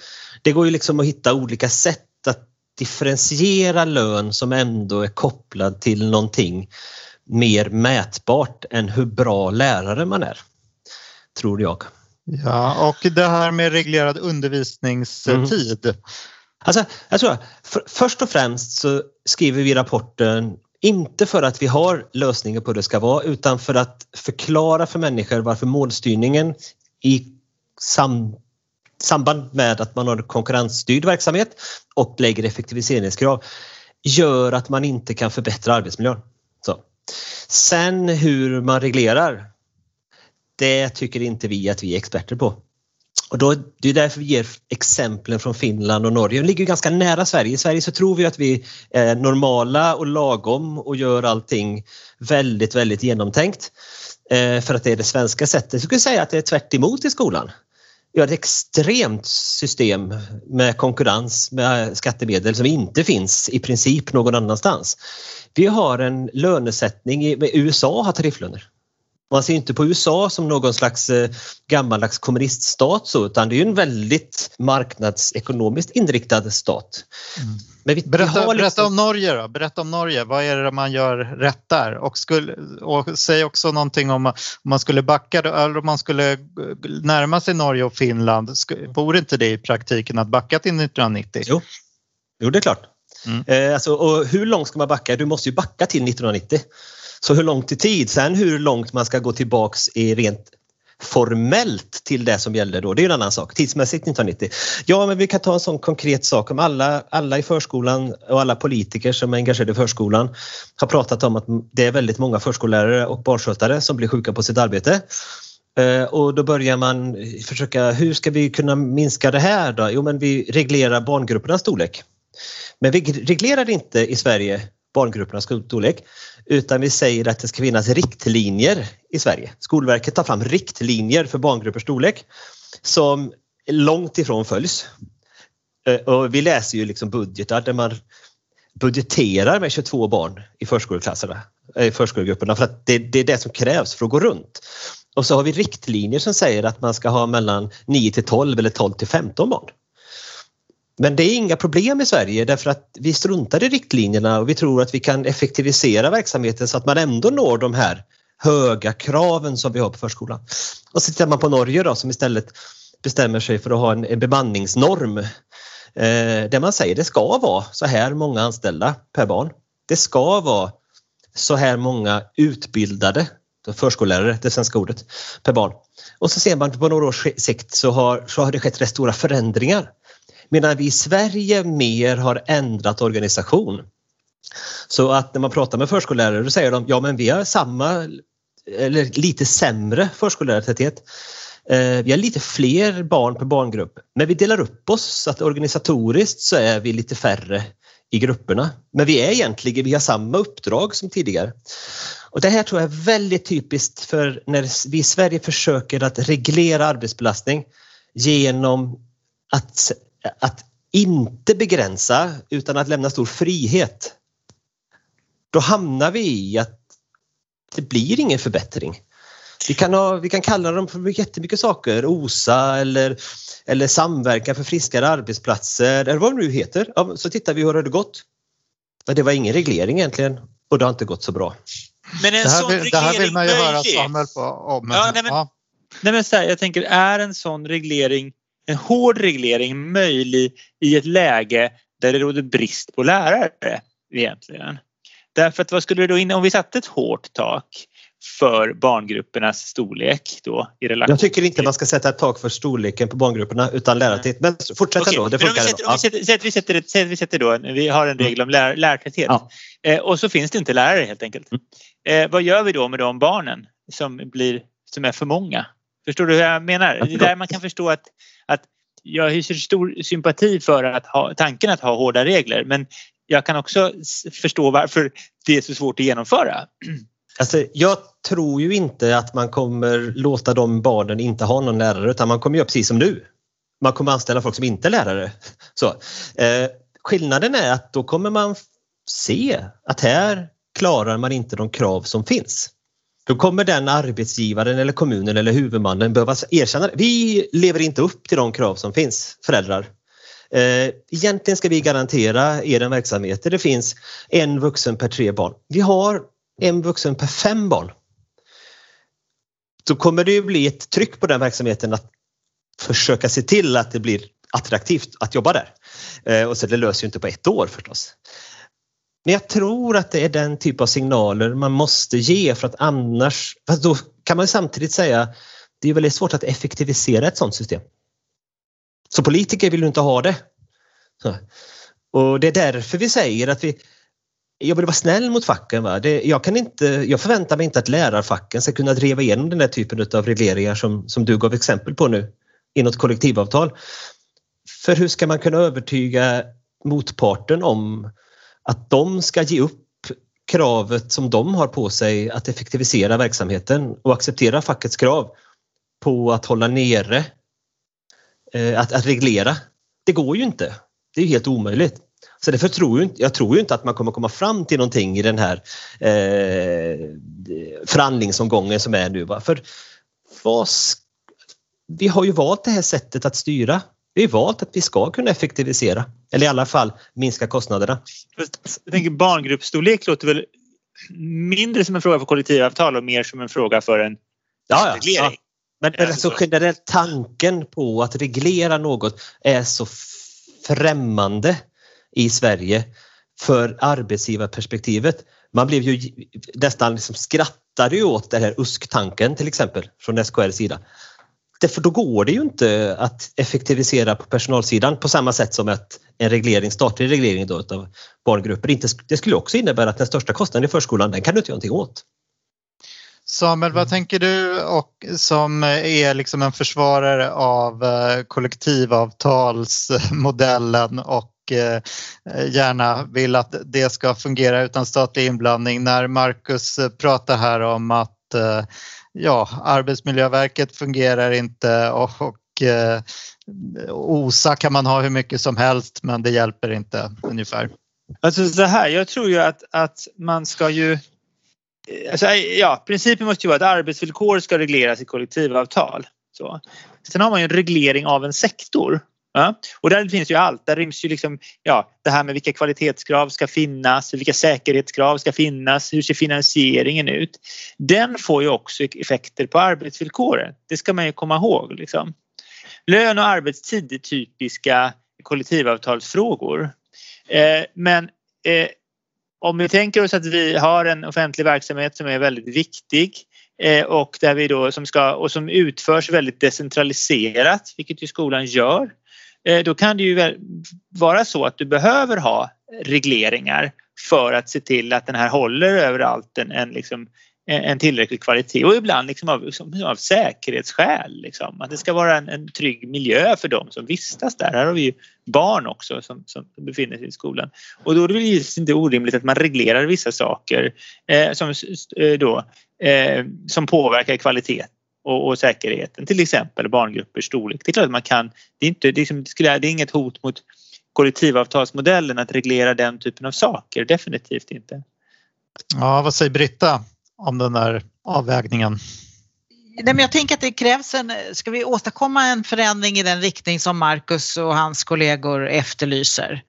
Det går ju liksom att hitta olika sätt att differentiera lön som ändå är kopplad till någonting mer mätbart än hur bra lärare man är. Tror jag. Ja, och det här med reglerad undervisningstid. Mm. Alltså, jag tror, för, först och främst så skriver vi rapporten inte för att vi har lösningar på hur det ska vara utan för att förklara för människor varför målstyrningen i sam, samband med att man har konkurrensstyrd verksamhet och lägger effektiviseringskrav gör att man inte kan förbättra arbetsmiljön. Så. Sen hur man reglerar, det tycker inte vi att vi är experter på. Och då, det är därför vi ger exemplen från Finland och Norge. De ligger ganska nära Sverige. I Sverige så tror vi att vi är normala och lagom och gör allting väldigt, väldigt genomtänkt. Eh, för att det är det svenska sättet. Jag skulle säga att det är tvärt i skolan. Vi har ett extremt system med konkurrens med skattemedel som inte finns i princip någon annanstans. Vi har en lönesättning, i USA har tarifflöner. Man ser inte på USA som någon slags eh, gammaldags kommuniststat så, utan det är en väldigt marknadsekonomiskt inriktad stat. Mm. Men vi, berätta, vi liksom... berätta, om Norge då. Berätta om Norge. Vad är det man gör rätt där? Och, skulle, och säg också någonting om om man skulle backa eller om man skulle närma sig Norge och Finland. Vore inte det i praktiken att backa till 1990? Jo, jo det är klart. Mm. Eh, alltså, och hur långt ska man backa? Du måste ju backa till 1990. Så hur långt i tid? Sen hur långt man ska gå tillbaks i rent formellt till det som gällde då, det är en annan sak. Tidsmässigt 1990. Ja, men vi kan ta en sån konkret sak om alla, alla i förskolan och alla politiker som är engagerade i förskolan har pratat om att det är väldigt många förskollärare och barnskötare som blir sjuka på sitt arbete. Eh, och då börjar man försöka, hur ska vi kunna minska det här då? Jo, men vi reglerar barngruppernas storlek. Men vi reglerar inte i Sverige barngruppernas storlek utan vi säger att det ska finnas riktlinjer i Sverige. Skolverket tar fram riktlinjer för barngruppers storlek som långt ifrån följs. Eh, och vi läser ju liksom budgetar där man budgeterar med 22 barn i förskoleklasserna, eh, i förskolegrupperna för att det, det är det som krävs för att gå runt. Och så har vi riktlinjer som säger att man ska ha mellan 9 till 12 eller 12 till 15 barn. Men det är inga problem i Sverige därför att vi struntar i riktlinjerna och vi tror att vi kan effektivisera verksamheten så att man ändå når de här höga kraven som vi har på förskolan. Och så tittar man på Norge då som istället bestämmer sig för att ha en, en bemanningsnorm eh, där man säger det ska vara så här många anställda per barn. Det ska vara så här många utbildade förskollärare, det svenska ordet, per barn. Och så ser man på några års sikt så har, så har det skett rätt stora förändringar Medan vi i Sverige mer har ändrat organisation. Så att när man pratar med förskollärare då säger de ja men vi har samma eller lite sämre förskollärartäthet. Eh, vi har lite fler barn per barngrupp men vi delar upp oss så att organisatoriskt så är vi lite färre i grupperna. Men vi är egentligen, vi har samma uppdrag som tidigare. Och det här tror jag är väldigt typiskt för när vi i Sverige försöker att reglera arbetsbelastning genom att att inte begränsa utan att lämna stor frihet. Då hamnar vi i att det blir ingen förbättring. Vi kan, ha, vi kan kalla dem för jättemycket saker, OSA eller, eller samverkan för friskare arbetsplatser eller vad det nu heter. Ja, så tittar vi hur det har gått. Men det var ingen reglering egentligen och det har inte gått så bra. Men en det, här vill, det här vill man ju höra Samuel på, om. Ja, nej, men, ja. nej, men så här, jag tänker, är en sån reglering en hård reglering möjlig i ett läge där det råder brist på lärare egentligen. Därför att vad skulle det då in om vi satte ett hårt tak för barngruppernas storlek då i relation Jag tycker inte man ska sätta ett tak för storleken på barngrupperna utan lärartäthet. Men fortsätt okay. då, det funkar sätter, Om vi sätter, sätt, vi sätter, sätt, vi sätter då, vi har en regel om lär, lärartäthet ja. eh, och så finns det inte lärare helt enkelt. Mm. Eh, vad gör vi då med de barnen som, blir, som är för många? Förstår du hur jag menar? Det är där man kan förstå att att jag hyser stor sympati för att ha, tanken att ha hårda regler men jag kan också förstå varför det är så svårt att genomföra. Alltså, jag tror ju inte att man kommer låta de barnen inte ha någon lärare utan man kommer göra precis som nu. Man kommer anställa folk som inte är lärare. Så, eh, skillnaden är att då kommer man se att här klarar man inte de krav som finns. Då kommer den arbetsgivaren eller kommunen eller huvudmannen behöva erkänna att vi lever inte upp till de krav som finns, föräldrar. Eh, egentligen ska vi garantera er en verksamhet där det finns en vuxen per tre barn. Vi har en vuxen per fem barn. Så kommer det ju bli ett tryck på den verksamheten att försöka se till att det blir attraktivt att jobba där. Eh, och så det löser ju inte på ett år förstås. Men jag tror att det är den typ av signaler man måste ge för att annars, fast då kan man samtidigt säga det är väldigt svårt att effektivisera ett sådant system. Så politiker vill ju inte ha det. Så. Och det är därför vi säger att vi jag vill vara snäll mot facken. Va? Det, jag, kan inte, jag förväntar mig inte att lärarfacken ska kunna driva igenom den här typen av regleringar som, som du gav exempel på nu i något kollektivavtal. För hur ska man kunna övertyga motparten om att de ska ge upp kravet som de har på sig att effektivisera verksamheten och acceptera fackets krav på att hålla nere, eh, att, att reglera. Det går ju inte. Det är helt omöjligt. Så därför tror jag, jag tror ju inte att man kommer komma fram till någonting i den här eh, förhandlingsomgången som är nu. Va? För vad, vi har ju valt det här sättet att styra. Vi har valt att vi ska kunna effektivisera eller i alla fall minska kostnaderna. Jag tänker barngruppsstorlek låter väl mindre som en fråga för kollektivavtal och mer som en fråga för en ja, reglering. Ja. Men, men alltså generellt tanken på att reglera något är så främmande i Sverige för arbetsgivarperspektivet. Man blev ju nästan liksom skrattade åt den här USK-tanken till exempel från SKRs sida. Därför då går det ju inte att effektivisera på personalsidan på samma sätt som att en reglering, statlig reglering då av barngrupper. Inte, det skulle också innebära att den största kostnaden i förskolan, den kan du inte göra någonting åt. Samuel, vad tänker du och som är liksom en försvarare av eh, kollektivavtalsmodellen och eh, gärna vill att det ska fungera utan statlig inblandning när Marcus pratar här om att eh, ja, Arbetsmiljöverket fungerar inte och, och eh, OSA kan man ha hur mycket som helst men det hjälper inte ungefär. Alltså så här, jag tror ju att, att man ska ju eh, Alltså, ja, principen måste ju vara att arbetsvillkor ska regleras i kollektivavtal. Så. Sen har man ju en reglering av en sektor. Ja? Och där finns ju allt. Där ryms ju liksom, ja, det här med vilka kvalitetskrav ska finnas, vilka säkerhetskrav ska finnas, hur ser finansieringen ut? Den får ju också effekter på arbetsvillkoren. Det ska man ju komma ihåg. Liksom. Lön och arbetstid är typiska kollektivavtalsfrågor. Eh, men eh, om vi tänker oss att vi har en offentlig verksamhet som är väldigt viktig eh, och där vi då som ska och som utförs väldigt decentraliserat, vilket ju skolan gör. Eh, då kan det ju vara så att du behöver ha regleringar för att se till att den här håller överallt en, en, liksom, en tillräcklig kvalitet och ibland liksom av, av säkerhetsskäl. Liksom. Att det ska vara en, en trygg miljö för dem som vistas där. Här har vi ju barn också som, som befinner sig i skolan. Och då är det väl givetvis inte orimligt att man reglerar vissa saker eh, som, eh, då, eh, som påverkar kvalitet och, och, säkerheten, till exempel barngruppers storlek. Det är klart att man kan, det är, inte, det är, liksom, det är inget hot mot kollektivavtalsmodellen att reglera den typen av saker, definitivt inte. Ja, vad säger Britta om den där avvägningen? Nej, men jag tänker att det krävs en, ska vi åstadkomma en förändring i den riktning som Marcus och hans kollegor efterlyser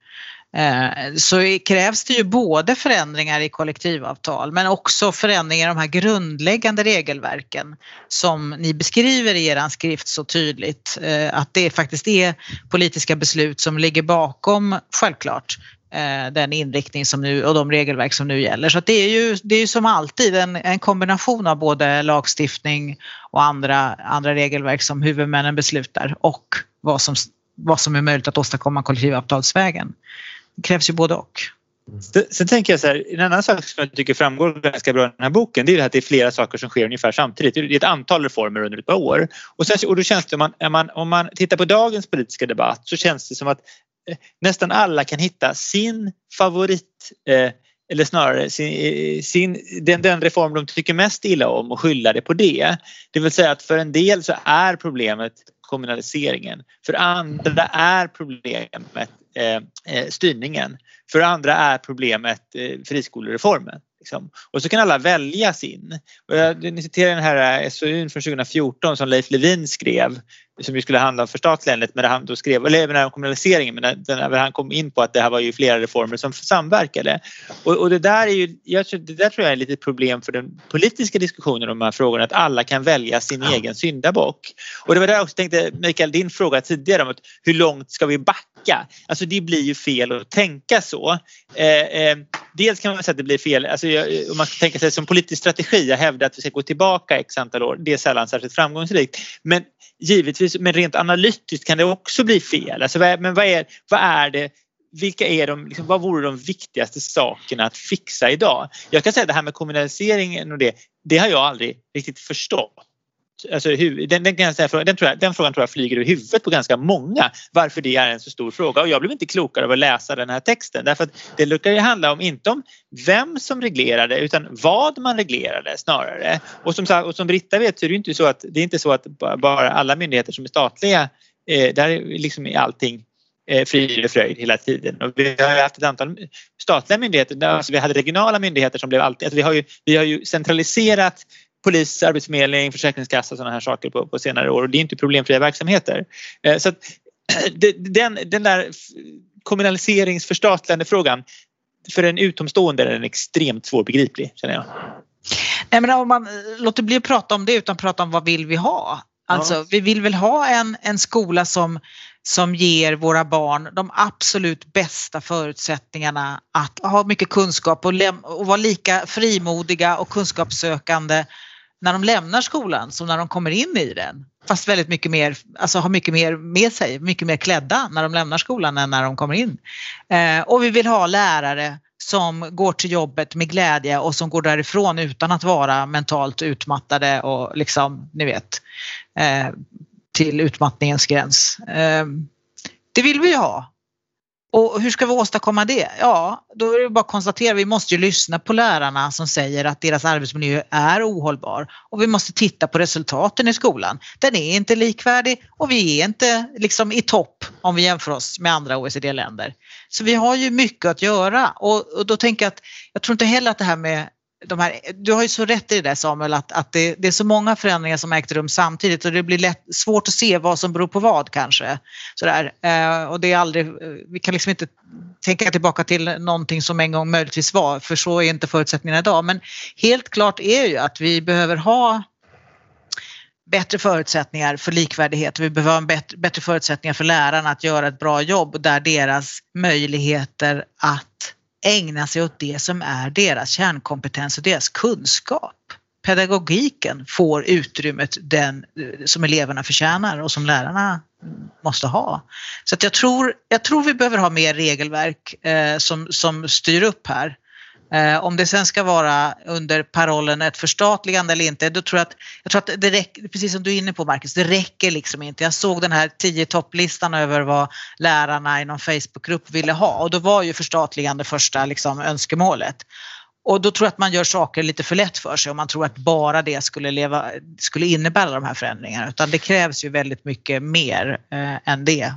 Eh, så krävs det ju både förändringar i kollektivavtal men också förändringar i de här grundläggande regelverken som ni beskriver i er skrift så tydligt. Eh, att det faktiskt är politiska beslut som ligger bakom, självklart, eh, den inriktning som nu och de regelverk som nu gäller. Så det är ju, det är ju som alltid en, en kombination av både lagstiftning och andra, andra regelverk som huvudmännen beslutar och vad som, vad som är möjligt att åstadkomma kollektivavtalsvägen. Det krävs ju både och. Sen tänker jag så här, en annan sak som jag tycker framgår ganska bra i den här boken det är att det är flera saker som sker ungefär samtidigt. Det är ett antal reformer under ett par år. Och, sen, och då känns det, om man, om man tittar på dagens politiska debatt så känns det som att eh, nästan alla kan hitta sin favorit eh, eller snarare sin, eh, sin, den, den reform de tycker mest illa om och skylla det på det. Det vill säga att för en del så är problemet kommunaliseringen. För andra är problemet Eh, eh, styrningen. För det andra är problemet eh, friskolereformen. Liksom. Och så kan alla välja sin. Och jag, ni citerar den här SOUn från 2014 som Leif Levin skrev som ju skulle handla om förstatligandet men han då skrev, eller även om kommunaliseringen men där, han kom in på att det här var ju flera reformer som samverkade. Och, och det där är ju, jag, det där tror jag är lite problem för den politiska diskussionen om de här frågorna att alla kan välja sin ja. egen syndabock. Och det var där jag också tänkte Mikael, din fråga tidigare om att hur långt ska vi backa? Alltså det blir ju fel att tänka så. Eh, eh, dels kan man säga att det blir fel, alltså, om man ska tänka sig som politisk strategi, jag hävdar att vi ska gå tillbaka x antal år, det är sällan särskilt framgångsrikt. Men givetvis, men rent analytiskt kan det också bli fel. Alltså, men vad är, vad är det vilka är de, liksom, vad vore de viktigaste sakerna att fixa idag? Jag kan säga det här med kommunaliseringen och det, det har jag aldrig riktigt förstått. Alltså, hur, den, den, den, den, tror jag, den frågan tror jag flyger ur huvudet på ganska många varför det är en så stor fråga och jag blev inte klokare av att läsa den här texten därför att det brukar ju handla om inte om vem som reglerade utan vad man reglerade snarare. Och som, och som Britta vet så är det inte så att det är inte så att bara alla myndigheter som är statliga, eh, där är liksom allting eh, frid och fröjd hela tiden. Och vi har haft ett antal statliga myndigheter, alltså vi hade regionala myndigheter som blev alltid, alltså vi, har ju, vi har ju centraliserat polis, arbetsförmedling, försäkringskassa och sådana här saker på, på senare år och det är inte problemfria verksamheter. Eh, så att, den, den där kommunaliseringsförstatligande frågan för en utomstående är den extremt svårbegriplig känner jag. Nej, men om man låter bli att prata om det utan prata om vad vill vi ha? Alltså ja. vi vill väl ha en, en skola som, som ger våra barn de absolut bästa förutsättningarna att ha mycket kunskap och, och vara lika frimodiga och kunskapssökande när de lämnar skolan som när de kommer in i den. Fast väldigt mycket mer, alltså har mycket mer med sig, mycket mer klädda när de lämnar skolan än när de kommer in. Eh, och vi vill ha lärare som går till jobbet med glädje och som går därifrån utan att vara mentalt utmattade och liksom, ni vet, eh, till utmattningens gräns. Eh, det vill vi ju ha. Och hur ska vi åstadkomma det? Ja, då är det bara att konstatera, vi måste ju lyssna på lärarna som säger att deras arbetsmiljö är ohållbar och vi måste titta på resultaten i skolan. Den är inte likvärdig och vi är inte liksom i topp om vi jämför oss med andra OECD-länder. Så vi har ju mycket att göra och, och då tänker jag att jag tror inte heller att det här med de här, du har ju så rätt i det där Samuel att, att det, det, är så många förändringar som ägt rum samtidigt och det blir lätt, svårt att se vad som beror på vad kanske. Sådär. Eh, och det är aldrig, vi kan liksom inte tänka tillbaka till någonting som en gång möjligtvis var för så är inte förutsättningarna idag. Men helt klart är ju att vi behöver ha bättre förutsättningar för likvärdighet. Vi behöver ha bättre, bättre förutsättningar för lärarna att göra ett bra jobb där deras möjligheter att ägna sig åt det som är deras kärnkompetens och deras kunskap. Pedagogiken får utrymmet den, eh, som eleverna förtjänar och som lärarna måste ha. Så att jag, tror, jag tror vi behöver ha mer regelverk eh, som, som styr upp här. Eh, om det sen ska vara under parollen ett förstatligande eller inte, då tror jag att, jag tror att det räcker, precis som du är inne på Marcus, det räcker liksom inte. Jag såg den här tio topplistan över vad lärarna i någon Facebookgrupp ville ha och då var ju förstatligande första liksom, önskemålet. Och då tror jag att man gör saker lite för lätt för sig om man tror att bara det skulle, leva, skulle innebära de här förändringarna utan det krävs ju väldigt mycket mer eh, än det.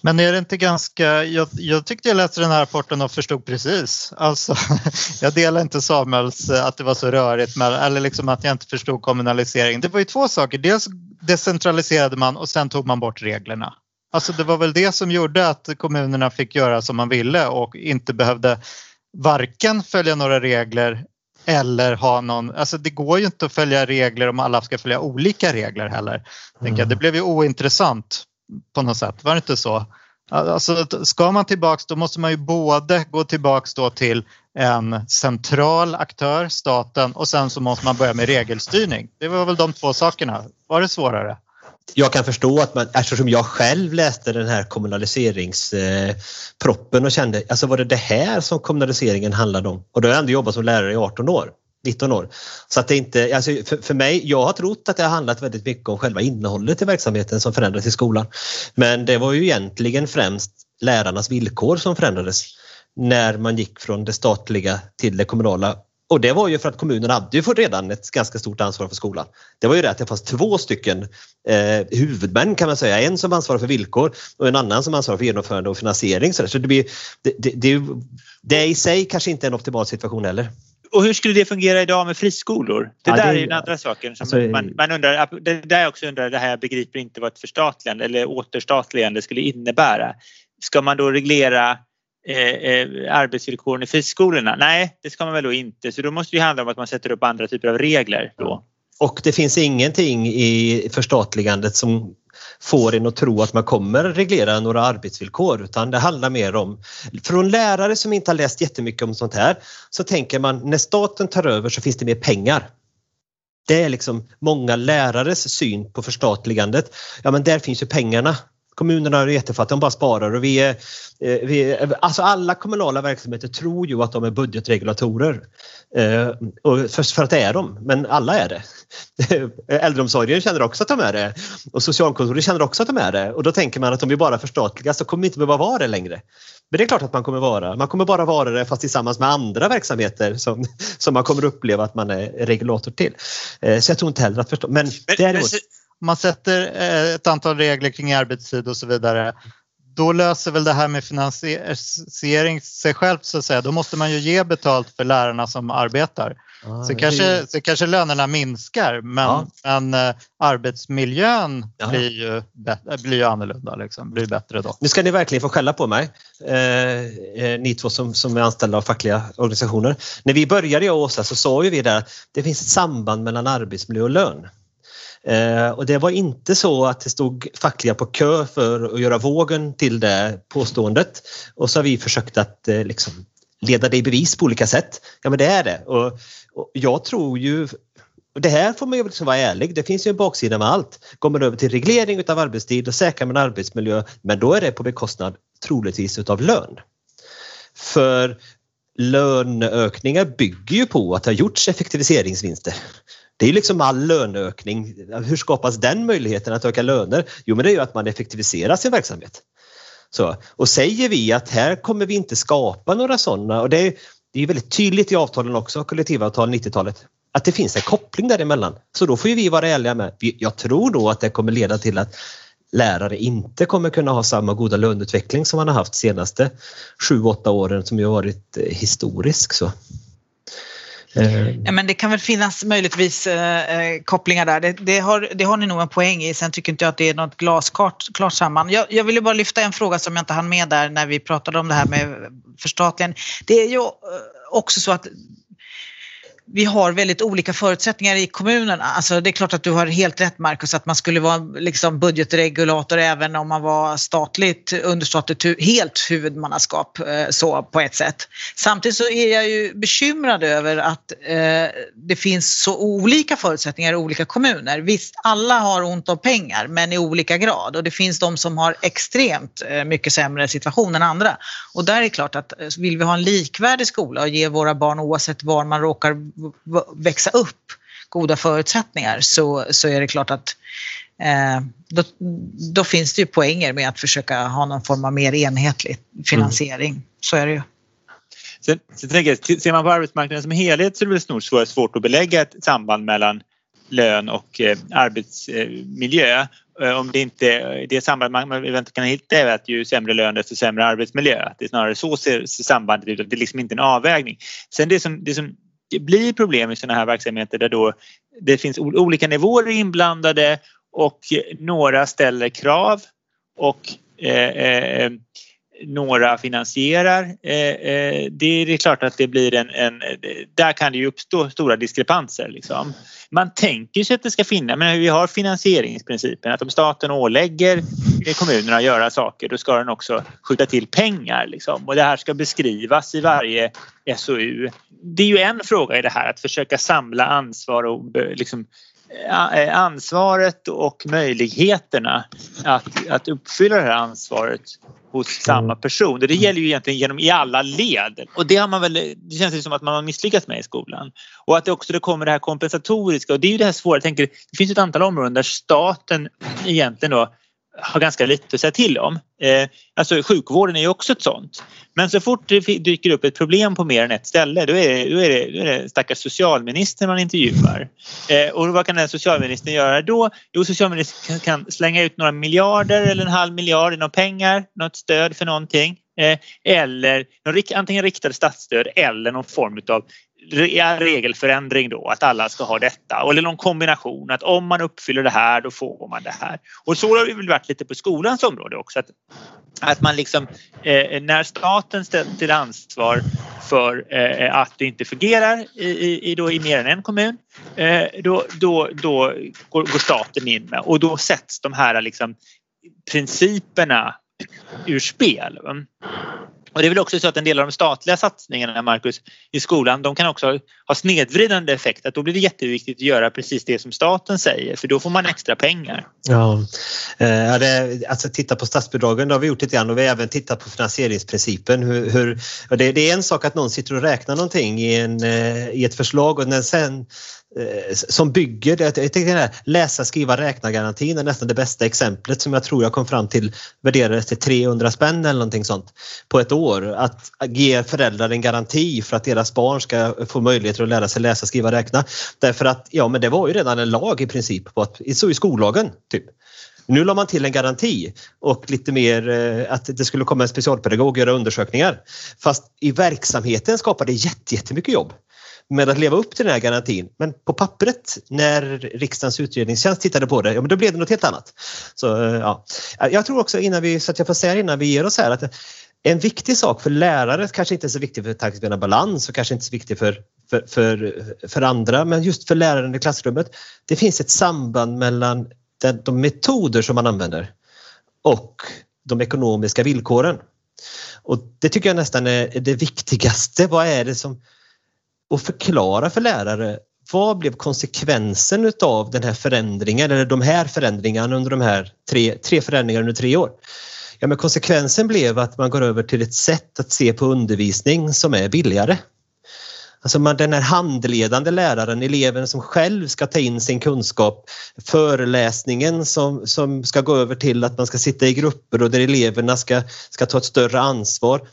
Men är det inte ganska, jag, jag, tyckte jag läste den här rapporten och förstod precis. Alltså, jag delar inte Samuels eh, att det var så rörigt med, eller liksom att jag inte förstod kommunalisering. Det var ju två saker, dels decentraliserade man och sen tog man bort reglerna. Alltså det var väl det som gjorde att kommunerna fick göra som man ville och inte behövde varken följa några regler eller ha någon, alltså det går ju inte att följa regler om alla ska följa olika regler heller. Mm. Det blev ju ointressant på något sätt, var det inte så? Alltså, ska man tillbaks då måste man ju både gå tillbaks då till en central aktör, staten och sen så måste man börja med regelstyrning. Det var väl de två sakerna. Var det svårare? Jag kan förstå att man, eftersom jag själv läste den här kommunaliseringsproppen och kände, alltså var det det här som kommunaliseringen handlade om? Och då har jag ändå jobbat som lärare i 18 år. 19 år. Så att det inte, alltså för, för mig, jag har trott att det har handlat väldigt mycket om själva innehållet i verksamheten som förändrades i skolan. Men det var ju egentligen främst lärarnas villkor som förändrades när man gick från det statliga till det kommunala. Och det var ju för att kommunen hade ju redan ett ganska stort ansvar för skolan. Det var ju det att det fanns två stycken eh, huvudmän kan man säga. En som ansvarar för villkor och en annan som ansvarar för genomförande och finansiering. Så det, blir, det, det, det, det i sig kanske inte är en optimal situation heller och hur skulle det fungera idag med friskolor? Det Ja, där det- är ju den andra saken som alltså, man, man undrar. Det där jag också undrar, det här jag begriper inte vad ett förstatligande eller återstatligande skulle innebära. Ska man då reglera eh, eh, arbetsvillkoren i friskolorna? Nej, det ska man väl då inte. Så då måste det handla om att man sätter upp andra typer av regler då. Och det finns ingenting i förstatligandet som får en att tro att man kommer reglera några arbetsvillkor utan det handlar mer om, från lärare som inte har läst jättemycket om sånt här, så tänker man när staten tar över så finns det mer pengar. Det är liksom många lärares syn på förstatligandet. Ja men där finns ju pengarna. Kommunerna är jättefattiga, de bara sparar och vi är, eh, vi är, alltså alla kommunala verksamheter tror ju att de är budgetregulatorer. Eh, och för, för att det är de, men alla är det. Äldreomsorgen känner också att de är det och socialkontoret känner också att de är det och då tänker man att om vi bara förstatligas så kommer vi inte behöva vara det längre. Men det är klart att man kommer vara. Man kommer bara vara det fast tillsammans med andra verksamheter som, som man kommer uppleva att man är regulator till. Eh, Så jag tror inte heller att förstå. Men, Men, däremot, men, Om man sätter eh, ett antal regler kring arbetstid och så vidare då löser väl det här med finansiering sig självt så att säga. Då måste man ju ge betalt för lärarna som arbetar. Ja, Så kanske, så kanske lönerna minskar men, Ja. men eh, arbetsmiljön Ja. blir, ju blir ju annorlunda, liksom. blir bättre då. Nu ska ni verkligen få skälla på mig, eh, eh, ni två som, som är anställda av fackliga organisationer. När vi började jag och Åsa så sa ju vi där att det finns ett samband mellan arbetsmiljö och lön. Eh, och det var inte så att det stod fackliga på kö för att göra vågen till det påståendet. Och så har vi försökt att eh, liksom leda det i bevis på olika sätt. Ja men det är det. Och, och jag tror ju och det här får man ju liksom vara ärlig, det finns ju en baksida med allt. Går man över till reglering utav arbetstid och säkrar man arbetsmiljö, men då är det på bekostnad troligtvis utav lön. För löneökningar bygger ju på att det har gjorts effektiviseringsvinster. Det är liksom all löneökning. Hur skapas den möjligheten att öka löner? Jo, men det är ju att man effektiviserar sin verksamhet. Så, och säger vi att här kommer vi inte skapa några sådana och det är, det är väldigt tydligt i avtalen också, kollektivavtal 90-talet, att det finns en koppling däremellan. Så då får ju vi vara ärliga med, jag tror då att det kommer leda till att lärare inte kommer kunna ha samma goda löneutveckling som man har haft senaste 7-8 åren som ju har varit eh, historisk. Så. Eh. Ja, men det kan väl finnas möjligtvis eh, eh, kopplingar där. Det, det, har, det har ni nog en poäng i. Sen tycker inte jag att det är något glasklart klart samman. Jag, jag ville bara lyfta en fråga som jag inte hann med där när vi pratade om det här med förstatligande. Det är ju eh, också så att vi har väldigt olika förutsättningar i kommunerna. Alltså det är klart att du har helt rätt Markus att man skulle vara liksom budgetregulator även om man var statligt, understatligt, helt huvudmannaskap eh, så på ett sätt. Samtidigt så är jag ju bekymrad över att eh, det finns så olika förutsättningar i olika kommuner. Visst, alla har ont om pengar men i olika grad och det finns de som har extremt eh, mycket sämre situation än andra. Och där är det klart att eh, vill vi ha en likvärdig skola och ge våra barn oavsett var man råkar växa upp goda förutsättningar så, så är det klart att eh, då, då finns det ju poänger med att försöka ha någon form av mer enhetlig finansiering. Så är det ju. Sen, sen tänker jag, ser man på arbetsmarknaden som helhet så är det väl svårt, svårt att belägga ett samband mellan lön och eh, arbetsmiljö. Eh, om det inte det samband man eventuellt kan hitta är att ju sämre lön desto sämre arbetsmiljö. Det är snarare så ser ser sambandet ut, det är liksom inte en avvägning. Sen det som, det som blir problem i sådana här verksamheter där då det finns olika nivåer inblandade och några ställer krav och eh, eh, några finansierar. Eh, eh det är klart att det blir en, en... Där kan det ju uppstå stora diskrepanser. Liksom. Man tänker sig att det ska finnas, men vi har finansieringsprincipen att om staten ålägger kommunerna att göra saker då ska den också skjuta till pengar. Liksom. Och det här ska beskrivas i varje SOU. Det är ju en fråga i det här att försöka samla ansvar och eh, liksom, ansvaret och möjligheterna att, att uppfylla det här ansvaret hos samma person. Det gäller ju egentligen genom i alla led. Och det har man väl, det känns ju som att man har misslyckats med i skolan. Och att det också det kommer det här kompensatoriska och det är ju det här svåra. Jag tänker, det finns ett antal områden där staten egentligen då har ganska lite att säga till om. Eh, alltså sjukvården är ju också ett sånt. Men så fort det dyker upp ett problem på mer än ett ställe då är det, då är det, då är det stackars socialministern man intervjuar. Eh, och vad kan den socialministern göra då? Jo, socialministern kan, kan slänga ut några miljarder eller en halv miljard i några pengar, något stöd för någonting. Eh, eller någon, antingen riktade statsstöd eller någon form av regelförändring då, att alla ska ha detta. Eller någon kombination, att om man uppfyller det här då får man det här. Och så har det väl varit lite på skolans område också. Att, att man liksom, eh, när staten ställs till ansvar för eh, att det inte fungerar i, i, då, i mer än en kommun, eh, då, då, då går, går, staten in med och då sätts de här liksom, principerna ur spel. Och det är väl också så att en del av de statliga satsningarna, Marcus, i skolan, de kan också ha snedvridande effekt. Att då blir det jätteviktigt att göra precis det som staten säger, för då får man extra pengar. Ja, eh, det, alltså titta på statsbidragen, det har vi gjort lite grann och vi har även tittat på finansieringsprincipen. Hur, hur det, det, är en sak att någon sitter och räknar någonting i, en, eh, i ett förslag och när sen eh, som bygger, jag tycker här läsa, skriva, räkna-garantin är nästan det bästa exemplet som jag tror jag kom fram till värderades till 300 spänn eller någonting sånt på ett år. Att ge föräldrar en garanti för att deras barn ska få möjligheter att lära sig läsa, skriva, räkna. Därför att ja, men det var ju redan en lag i princip, på att, så i skollagen. Typ. Nu la man till en garanti och lite mer eh, att det skulle komma en specialpedagog och göra undersökningar. Fast i verksamheten skapar det jättemycket jobb med att leva upp till den här garantin. Men på pappret när riksdagens utredningstjänst tittade på det, ja men då blev det något helt annat. Så, eh, ja. Jag tror också innan vi, så att jag får säga innan vi ger oss här att en viktig sak för lärare, kanske inte så viktig för tankespelande balans och kanske inte så viktig för, för, för, för andra, men just för läraren i klassrummet. Det finns ett samband mellan den, de metoder som man använder och de ekonomiska villkoren. Och det tycker jag nästan är det viktigaste. Vad är det som och förklara för lärare vad blev konsekvensen utav den här förändringen eller de här förändringarna under de här tre, tre förändringarna under tre år? Ja, men konsekvensen blev att man går över till ett sätt att se på undervisning som är billigare. Alltså man, den här handledande läraren, eleven som själv ska ta in sin kunskap, föreläsningen som, som ska gå över till att man ska sitta i grupper och där eleverna ska, ska ta ett större ansvar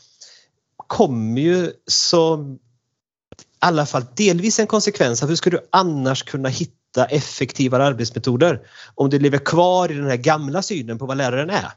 kommer ju som i alla fall delvis en konsekvens av hur ska du annars kunna hitta effektivare arbetsmetoder om du lever kvar i den här gamla synen på vad läraren är.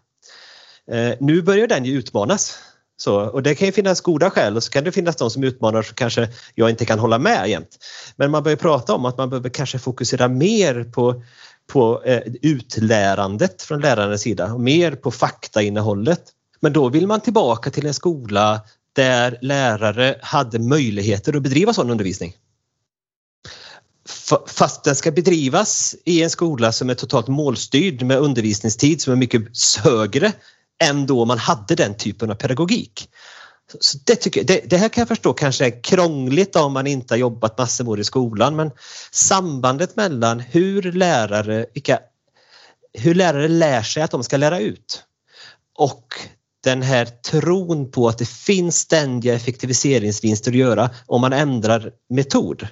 Eh, nu börjar den ju utmanas. Så, och det kan ju finnas goda skäl och så kan det finnas de som utmanar som kanske jag inte kan hålla med jämt. Men man börjar prata om att man behöver kanske fokusera mer på, på eh, utlärandet från lärarens sida och mer på faktainnehållet. Men då vill man tillbaka till en skola där lärare hade möjligheter att bedriva sån undervisning. Fast den ska bedrivas i en skola som är totalt målstyrd med undervisningstid som är mycket högre än då man hade den typen av pedagogik. Så det, tycker, det, det, här kan jag förstå kanske är krångligt om man inte har jobbat massor med år i skolan men sambandet mellan hur lärare, vilka, hur lärare lär sig att de ska lära ut och den här tron på att det finns ständiga effektiviseringsvinster att göra om man ändrar metod.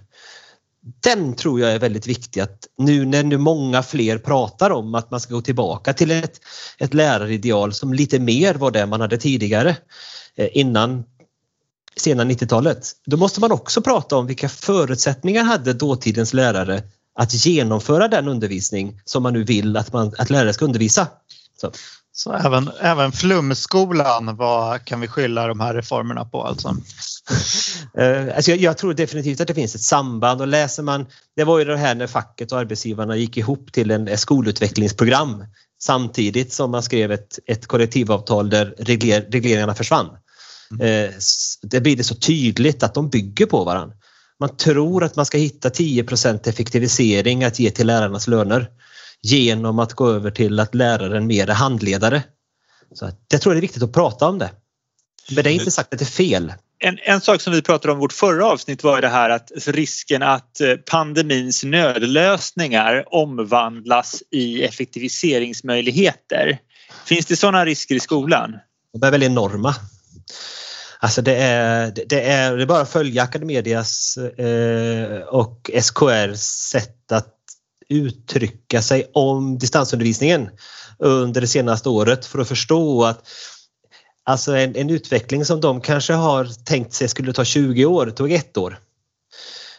Den tror jag är väldigt viktig att nu när nu många fler pratar om att man ska gå tillbaka till ett, ett lärarideal som lite mer var det man hade tidigare eh, innan sena 90-talet. Då måste man också prata om vilka förutsättningar hade dåtidens lärare att genomföra den undervisning som man nu vill att, man, att lärare ska undervisa. Så. Så även, även flumskolan, vad kan vi skylla de här reformerna på alltså? Uh, alltså jag, jag, tror definitivt att det finns ett samband och läser man, det var ju det här när facket och arbetsgivarna gick ihop till en, ett skolutvecklingsprogram samtidigt som man skrev ett, ett kollektivavtal där regler, regleringarna försvann. Mm. Uh, det blir det så tydligt att de bygger på varandra. Man tror att man ska hitta 10% effektivisering att ge till lärarnas löner genom att gå över till att läraren mer är handledare. Så jag tror det är viktigt att prata om det. Men det är inte sagt att det är fel. En, en sak som vi pratade om i vårt förra avsnitt var det här att risken att eh, pandemins nödlösningar omvandlas i effektiviseringsmöjligheter. Finns det sådana risker i skolan? De är väl enorma. Alltså det är, det är, det är bara att följa Academedias eh, och SKRs sätt att uttrycka sig om distansundervisningen under det senaste året för att förstå att alltså en, en utveckling som de kanske har tänkt sig skulle ta 20 år tog ett år.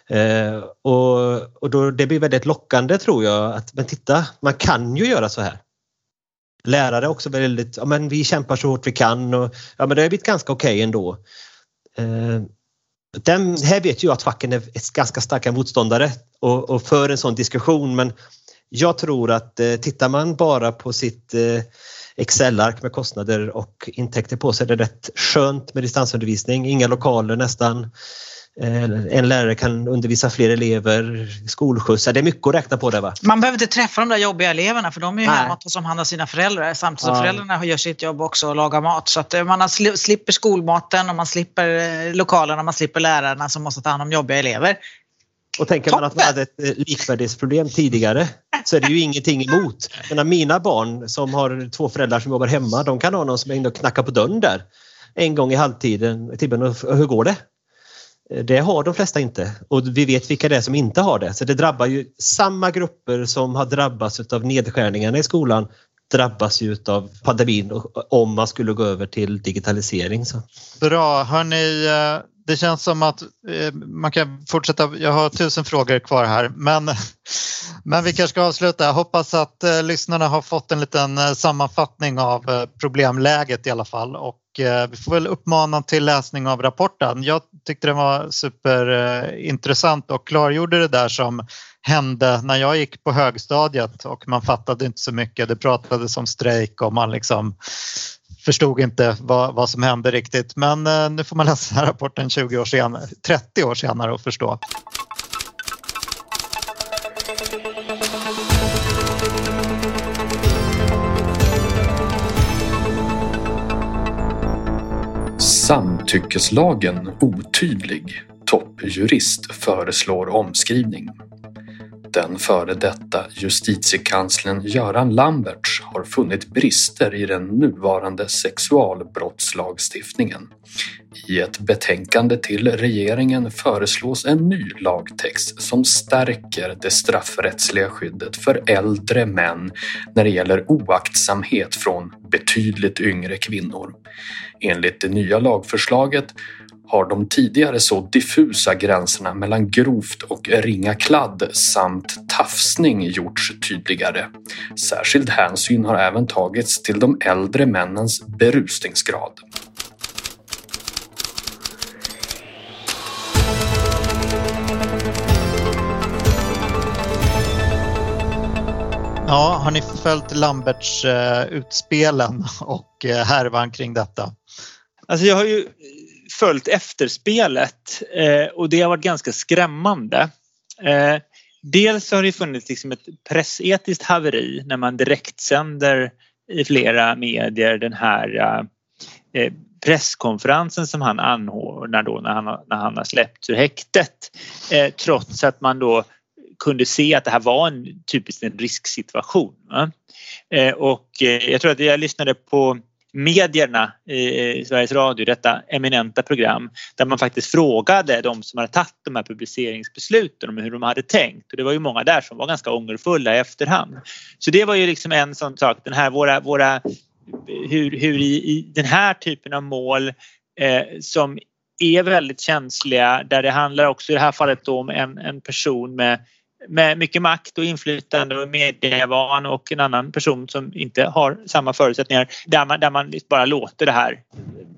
Eh, och och då, det blir väldigt lockande tror jag att men titta, man kan ju göra så här. Lärare också väldigt, ja men vi kämpar så hårt vi kan och ja men det har blivit ganska okej okay ändå. Eh, den, här vet jag att facken är ganska starka motståndare och, och för en sån diskussion men jag tror att eh, tittar man bara på sitt eh, Excel-ark med kostnader och intäkter på är det rätt skönt med distansundervisning. Inga lokaler nästan. Eh, en lärare kan undervisa fler elever, skolskjutsar. Det är mycket att räkna på det va? Man behöver inte träffa de där jobbiga eleverna för de är ju Nej. hemma och tar hand om sina föräldrar samtidigt som Ja. föräldrarna gör sitt jobb också och lagar mat. Så att eh, man slipper skolmaten och man slipper eh, lokalerna, man slipper lärarna som måste ta hand om jobbiga elever. Och tänker man att man Toppen! hade ett eh, likvärdighetsproblem tidigare så är det ju ingenting emot. Men mina barn som har två föräldrar som jobbar hemma, de kan ha någon som är inne och knackar på dörren där en gång i halvtiden. Tibben, hur går det? Eh, Det har de flesta inte och vi vet vilka det är som inte har det. Så det drabbar ju samma grupper som har drabbats av nedskärningarna i skolan drabbas ju av pandemin och- om man skulle gå över till digitalisering. Så. Bra, hörni, eh, det känns som att eh, man kan fortsätta. Jag har tusen frågor kvar här, men, men vi kanske ska avsluta. Jag hoppas att eh, lyssnarna har fått en liten eh, sammanfattning av eh, problemläget i alla fall och eh, vi får väl uppmana till läsning av rapporten. Jag tyckte den var superintressant eh, och klargjorde det där som hände när jag gick på högstadiet och man fattade inte så mycket. Det pratades om strejk och man liksom förstod inte vad, vad som hände riktigt. Men eh, nu får man läsa den här rapporten 20 år senare, 30 år senare och förstå. Samtyckeslagen otydlig. Toppjurist föreslår omskrivning. Den före detta justitiekanslern Göran Lamberts har funnit brister i den nuvarande sexualbrottslagstiftningen. I ett betänkande till regeringen föreslås en ny lagtext som stärker det straffrättsliga skyddet för äldre män när det gäller oaktsamhet från betydligt yngre kvinnor. Enligt det nya lagförslaget har de tidigare så diffusa gränserna mellan grovt och ringa kladd samt tafsning gjorts tydligare. Särskild hänsyn har även tagits till de äldre männens berusningsgrad. Ja, har ni följt Lamberts eh, utspelen och eh, härvan kring detta? Alltså jag har ju följt efterspelet eh, och det har varit ganska skrämmande. Eh, dels har det funnits liksom ett pressetiskt haveri när man direktsänder i flera medier den här eh, eh, presskonferensen som han anordnar då när han, har- när han har släppts ur häktet. Eh, trots att man då kunde se att det här var en typiskt en risksituation. Eh, och eh, jag tror att jag lyssnade på medierna i Sveriges Radio, detta eminenta program, där man faktiskt frågade de som hade tagit de här publiceringsbesluten om hur de hade tänkt. Och det var ju många där som var ganska ångerfulla i efterhand. Så det var ju liksom en sån sak, den här våra, våra hur, hur i, i den här typen av mål eh, som är väldigt känsliga där det handlar också i det här fallet då om en, en person med med mycket makt och inflytande och medievan och en annan person som inte har samma förutsättningar där man, där man bara låter det här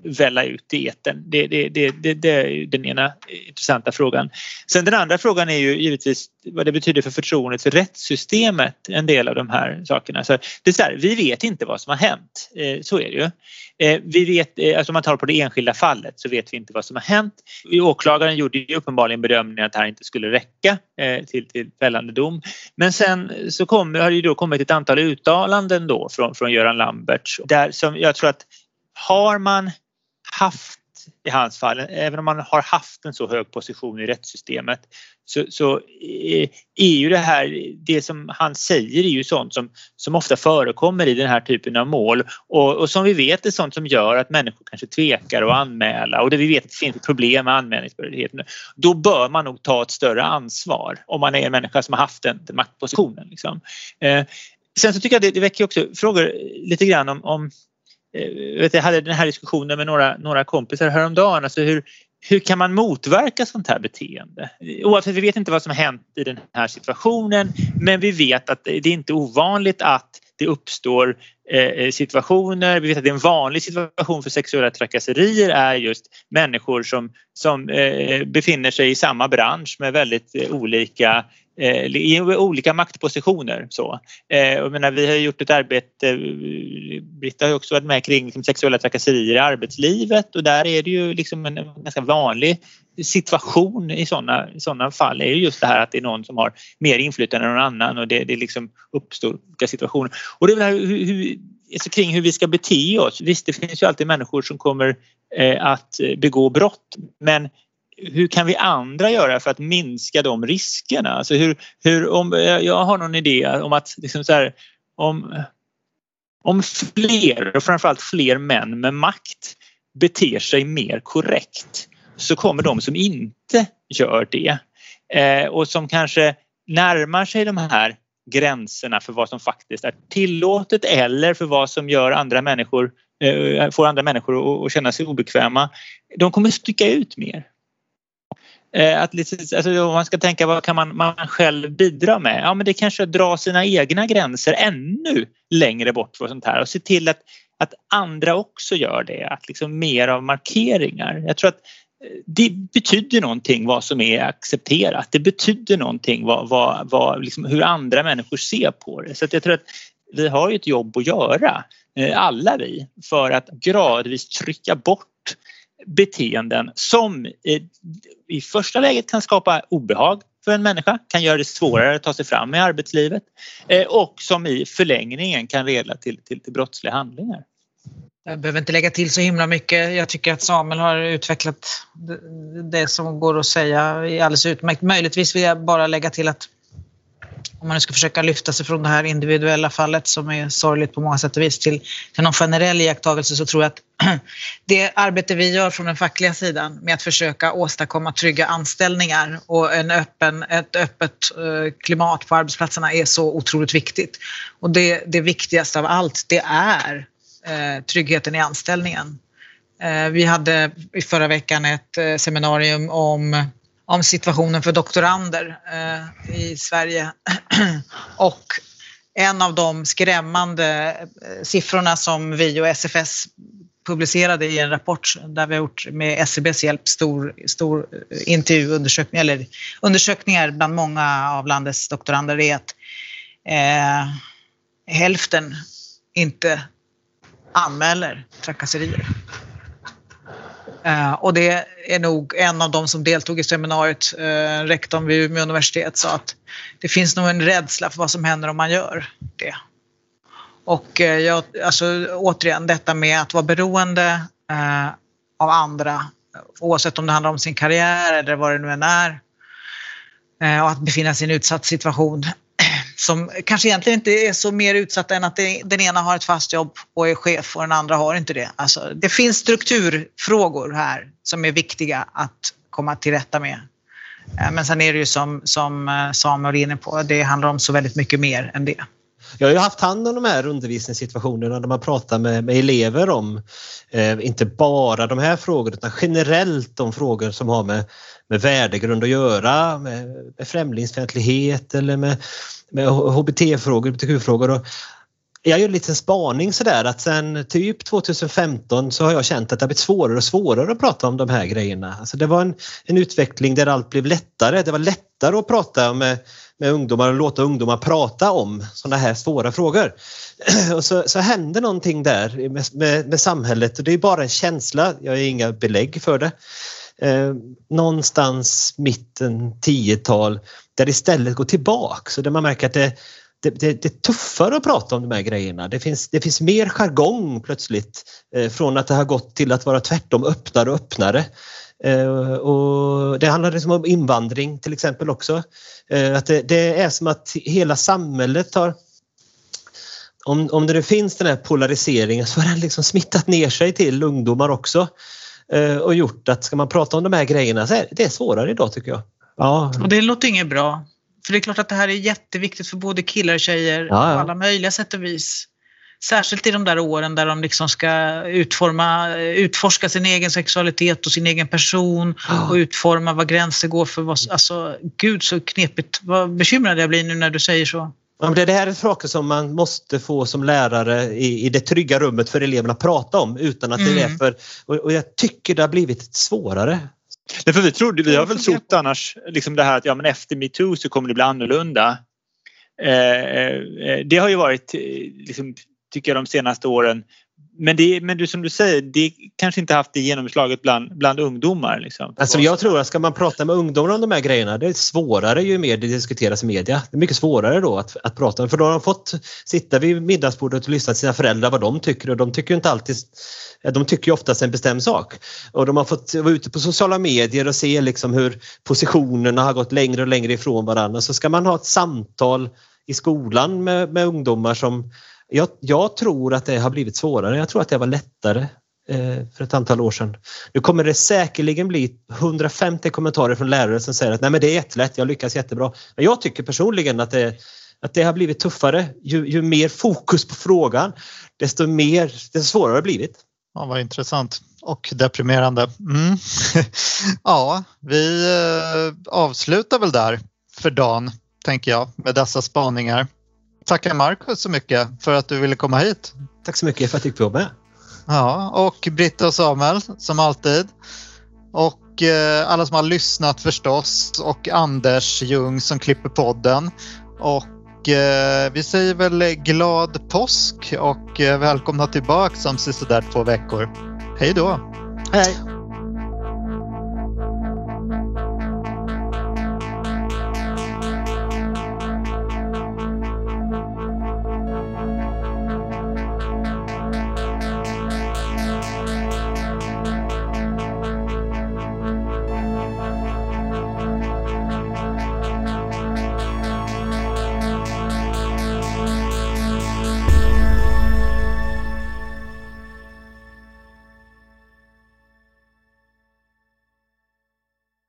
välla ut i etern. Det, det, det, det, det är den ena intressanta frågan. Sen den andra frågan är ju givetvis vad det betyder för förtroendet för rättssystemet, en del av de här sakerna. Så det är så här, vi vet inte vad som har hänt, eh, så är det ju. Eh, vi vet, eh, alltså om man tar på det enskilda fallet så vet vi inte vad som har hänt. Åklagaren gjorde ju uppenbarligen bedömningen att det här inte skulle räcka till, till fällande dom. Men sen så kom, har det ju då kommit ett antal uttalanden då från, från Göran Lamberts där som jag tror att har man haft i hans fall, även om man har haft en så hög position i rättssystemet så, så eh, är ju det här, det som han säger är ju sånt som, som ofta förekommer i den här typen av mål och, och som vi vet är sånt som gör att människor kanske tvekar att anmäla och det vi vet att det finns problem med anmälningsbehörigheten. Då bör man nog ta ett större ansvar om man är en människa som har haft den, den maktpositionen. Liksom. Eh, sen så tycker jag det, det väcker också frågor lite grann om, om Eh, vet, jag hade den här diskussionen med några, några kompisar häromdagen. Alltså hur, hur kan man motverka sånt här beteende? Oavsett, vi vet inte vad som har hänt i den här situationen men vi vet att det är inte ovanligt att det uppstår eh, eh, situationer, vi vet att det är en vanlig situation för sexuella trakasserier är just människor som, som eh, befinner sig i samma bransch med väldigt eh, olika Eh, i olika maktpositioner. Så. Eh, jag menar, vi har gjort ett arbete, eh, Britta har också varit med kring liksom, sexuella trakasserier i arbetslivet och där är det ju liksom en ganska vanlig situation i sådana, såna fall är ju just det här att det är någon som har mer inflytande än någon annan och det, det liksom uppstår olika situationer. Och det är här hur, hur, alltså kring hur vi ska bete oss. Visst, det finns ju alltid människor som kommer eh, att begå brott men hur kan vi andra göra för att minska de riskerna? Alltså hur, hur, om, eh, jag har någon idé om att liksom så här, om, om fler och framförallt fler män med makt beter sig mer korrekt så kommer de som inte gör det eh, och som kanske närmar sig de här gränserna för vad som faktiskt är tillåtet eller för vad som gör andra människor, eh, får andra människor att känna sig obekväma. De kommer sticka ut mer. Eh, att lite, alltså om man ska tänka vad kan man, man själv bidra med? Ja men det kanske är att dra sina egna gränser ännu längre bort från sånt här och se till att, att andra också gör det. Att liksom mer av markeringar. Jag tror att eh, det betyder någonting vad som är accepterat. Det betyder någonting vad, vad, vad, liksom hur andra människor ser på det. Så jag tror att vi har ett jobb att göra, eh, alla vi, för att gradvis trycka bort beteenden som eh, i första läget kan skapa obehag för en människa, kan göra det svårare att ta sig fram i arbetslivet eh, och som i förlängningen kan leda till, till, till brottsliga handlingar. Jag behöver inte lägga till så himla mycket. Jag tycker att Samuel har utvecklat det som går att säga alldeles utmärkt. Möjligtvis vill jag bara lägga till att om man nu ska försöka lyfta sig från det här individuella fallet som är sorgligt på många sätt och vis till, till någon generell iakttagelse så tror jag att det arbete vi gör från den fackliga sidan med att försöka åstadkomma trygga anställningar och en öppen, ett öppet eh, klimat på arbetsplatserna är så otroligt viktigt. Och det, det viktigaste av allt det är eh, tryggheten i anställningen. Eh, vi hade i förra veckan ett seminarium om, om situationen för doktorander eh, i Sverige och en av de skrämmande eh, siffrorna som vi och SFS publicerade i en rapport där vi har gjort med SCBs hjälp stor, stor eh, intervjuundersökning eller undersökningar bland många av landets doktorander är att eh, hälften inte anmäler trakasserier. Eh, och det är nog en av de som deltog i seminariet, eh, rektorn vid Umeå universitet, sa att det finns nog en rädsla för vad som händer om man gör det. Och eh, jag, alltså, återigen, detta med att vara beroende eh, av andra, oavsett om det handlar om sin karriär eller vad det nu än är, eh, och att befinna sig i en utsatt situation som kanske egentligen inte är så mer utsatta än att den ena har ett fast jobb och är chef och den andra har inte det. Alltså, det finns strukturfrågor här som är viktiga att komma till rätta med. Eh, men sen är det ju som, som eh, Samuel är inne på, det handlar om så väldigt mycket mer än det. Jag har ju haft hand om de här undervisningssituationerna där man pratar med, med elever om eh, inte bara de här frågorna utan generellt de frågor som har med, med värdegrund att göra, med, med främlingsfientlighet eller med med HBT-frågor, hbtq-frågor. jag gör en liten spaning sådär att sen typ 2015 så har jag känt att det har blivit svårare och svårare att prata om de här grejerna. Alltså det var en, en utveckling där allt blev lättare. Det var lättare att prata med, med ungdomar och låta ungdomar prata om sådana här svåra frågor. Och så, så hände någonting där med, med, med samhället och det är bara en känsla, jag har inga belägg för det. Eh, någonstans mitten 10-tal där det istället går tillbaks och där man märker att det, det, det, det, är tuffare att prata om de här grejerna. Det finns, det finns mer jargong plötsligt eh, från att det har gått till att vara tvärtom öppnare och öppnare. Eh, och det handlar liksom om invandring till exempel också. Eh, att det, det, är som att hela samhället har om, om det nu finns den här polariseringen så har den liksom smittat ner sig till ungdomar också eh, och gjort att ska man prata om de här grejerna så är det svårare idag tycker jag. Ja. Och det låter inget bra. För det är klart att det här är jätteviktigt för både killar och tjejer ja, ja. på alla möjliga sätt och vis. Särskilt i de där åren där de liksom ska utforma, utforska sin egen sexualitet och sin egen person och utforma vad gränser går för vad, alltså gud så knepigt. Vad bekymrad jag blir nu när du säger så. Ja, men det här är saker som man måste få som lärare i, i det trygga rummet för eleverna att prata om utan att det är Mm. för... Och, och jag tycker det har blivit svårare. Därför vi, trodde, vi har väl trott annars liksom det här att ja, men efter metoo så kommer det bli annorlunda. Eh, eh, det har ju varit, eh, liksom, tycker jag, de senaste åren. Men, det, men du, som du säger, det kanske inte haft det genomslaget bland, bland ungdomar. Liksom. Alltså jag tror att ska man prata med ungdomar om de här grejerna, det är svårare ju mer det diskuteras i media. Det är mycket svårare då att, att prata om, för då har de fått sitta vid middagsbordet och lyssna till sina föräldrar vad de tycker och de tycker ju inte alltid de tycker ju oftast en bestämd sak. Och de har fått vara ute på sociala medier och se liksom hur positionerna har gått längre och längre ifrån varandra. Så ska man ha ett samtal i skolan med, med ungdomar som jag, jag tror att det har blivit svårare. Jag tror att det var lättare eh, för ett antal år sedan. Nu kommer det säkerligen bli 150 kommentarer från lärare som säger att Nej, men det är jättelätt, jag lyckas jättebra. Men jag tycker personligen att det, att det har blivit tuffare. Ju, ju mer fokus på frågan, desto, mer, desto svårare har det blivit. Ja, vad intressant och deprimerande. Mm. ja, vi eh, avslutar väl där för dagen, tänker jag, med dessa spaningar. Tackar Marcus så mycket för att du ville komma hit. Tack så mycket för att jag fick vara med. Ja, och Britta och Samuel som alltid. Och eh, alla som har lyssnat förstås och Anders Ljung som klipper podden. Och eh, vi säger väl glad påsk och eh, välkomna tillbaka om sisådär två veckor. Hej då! Hej!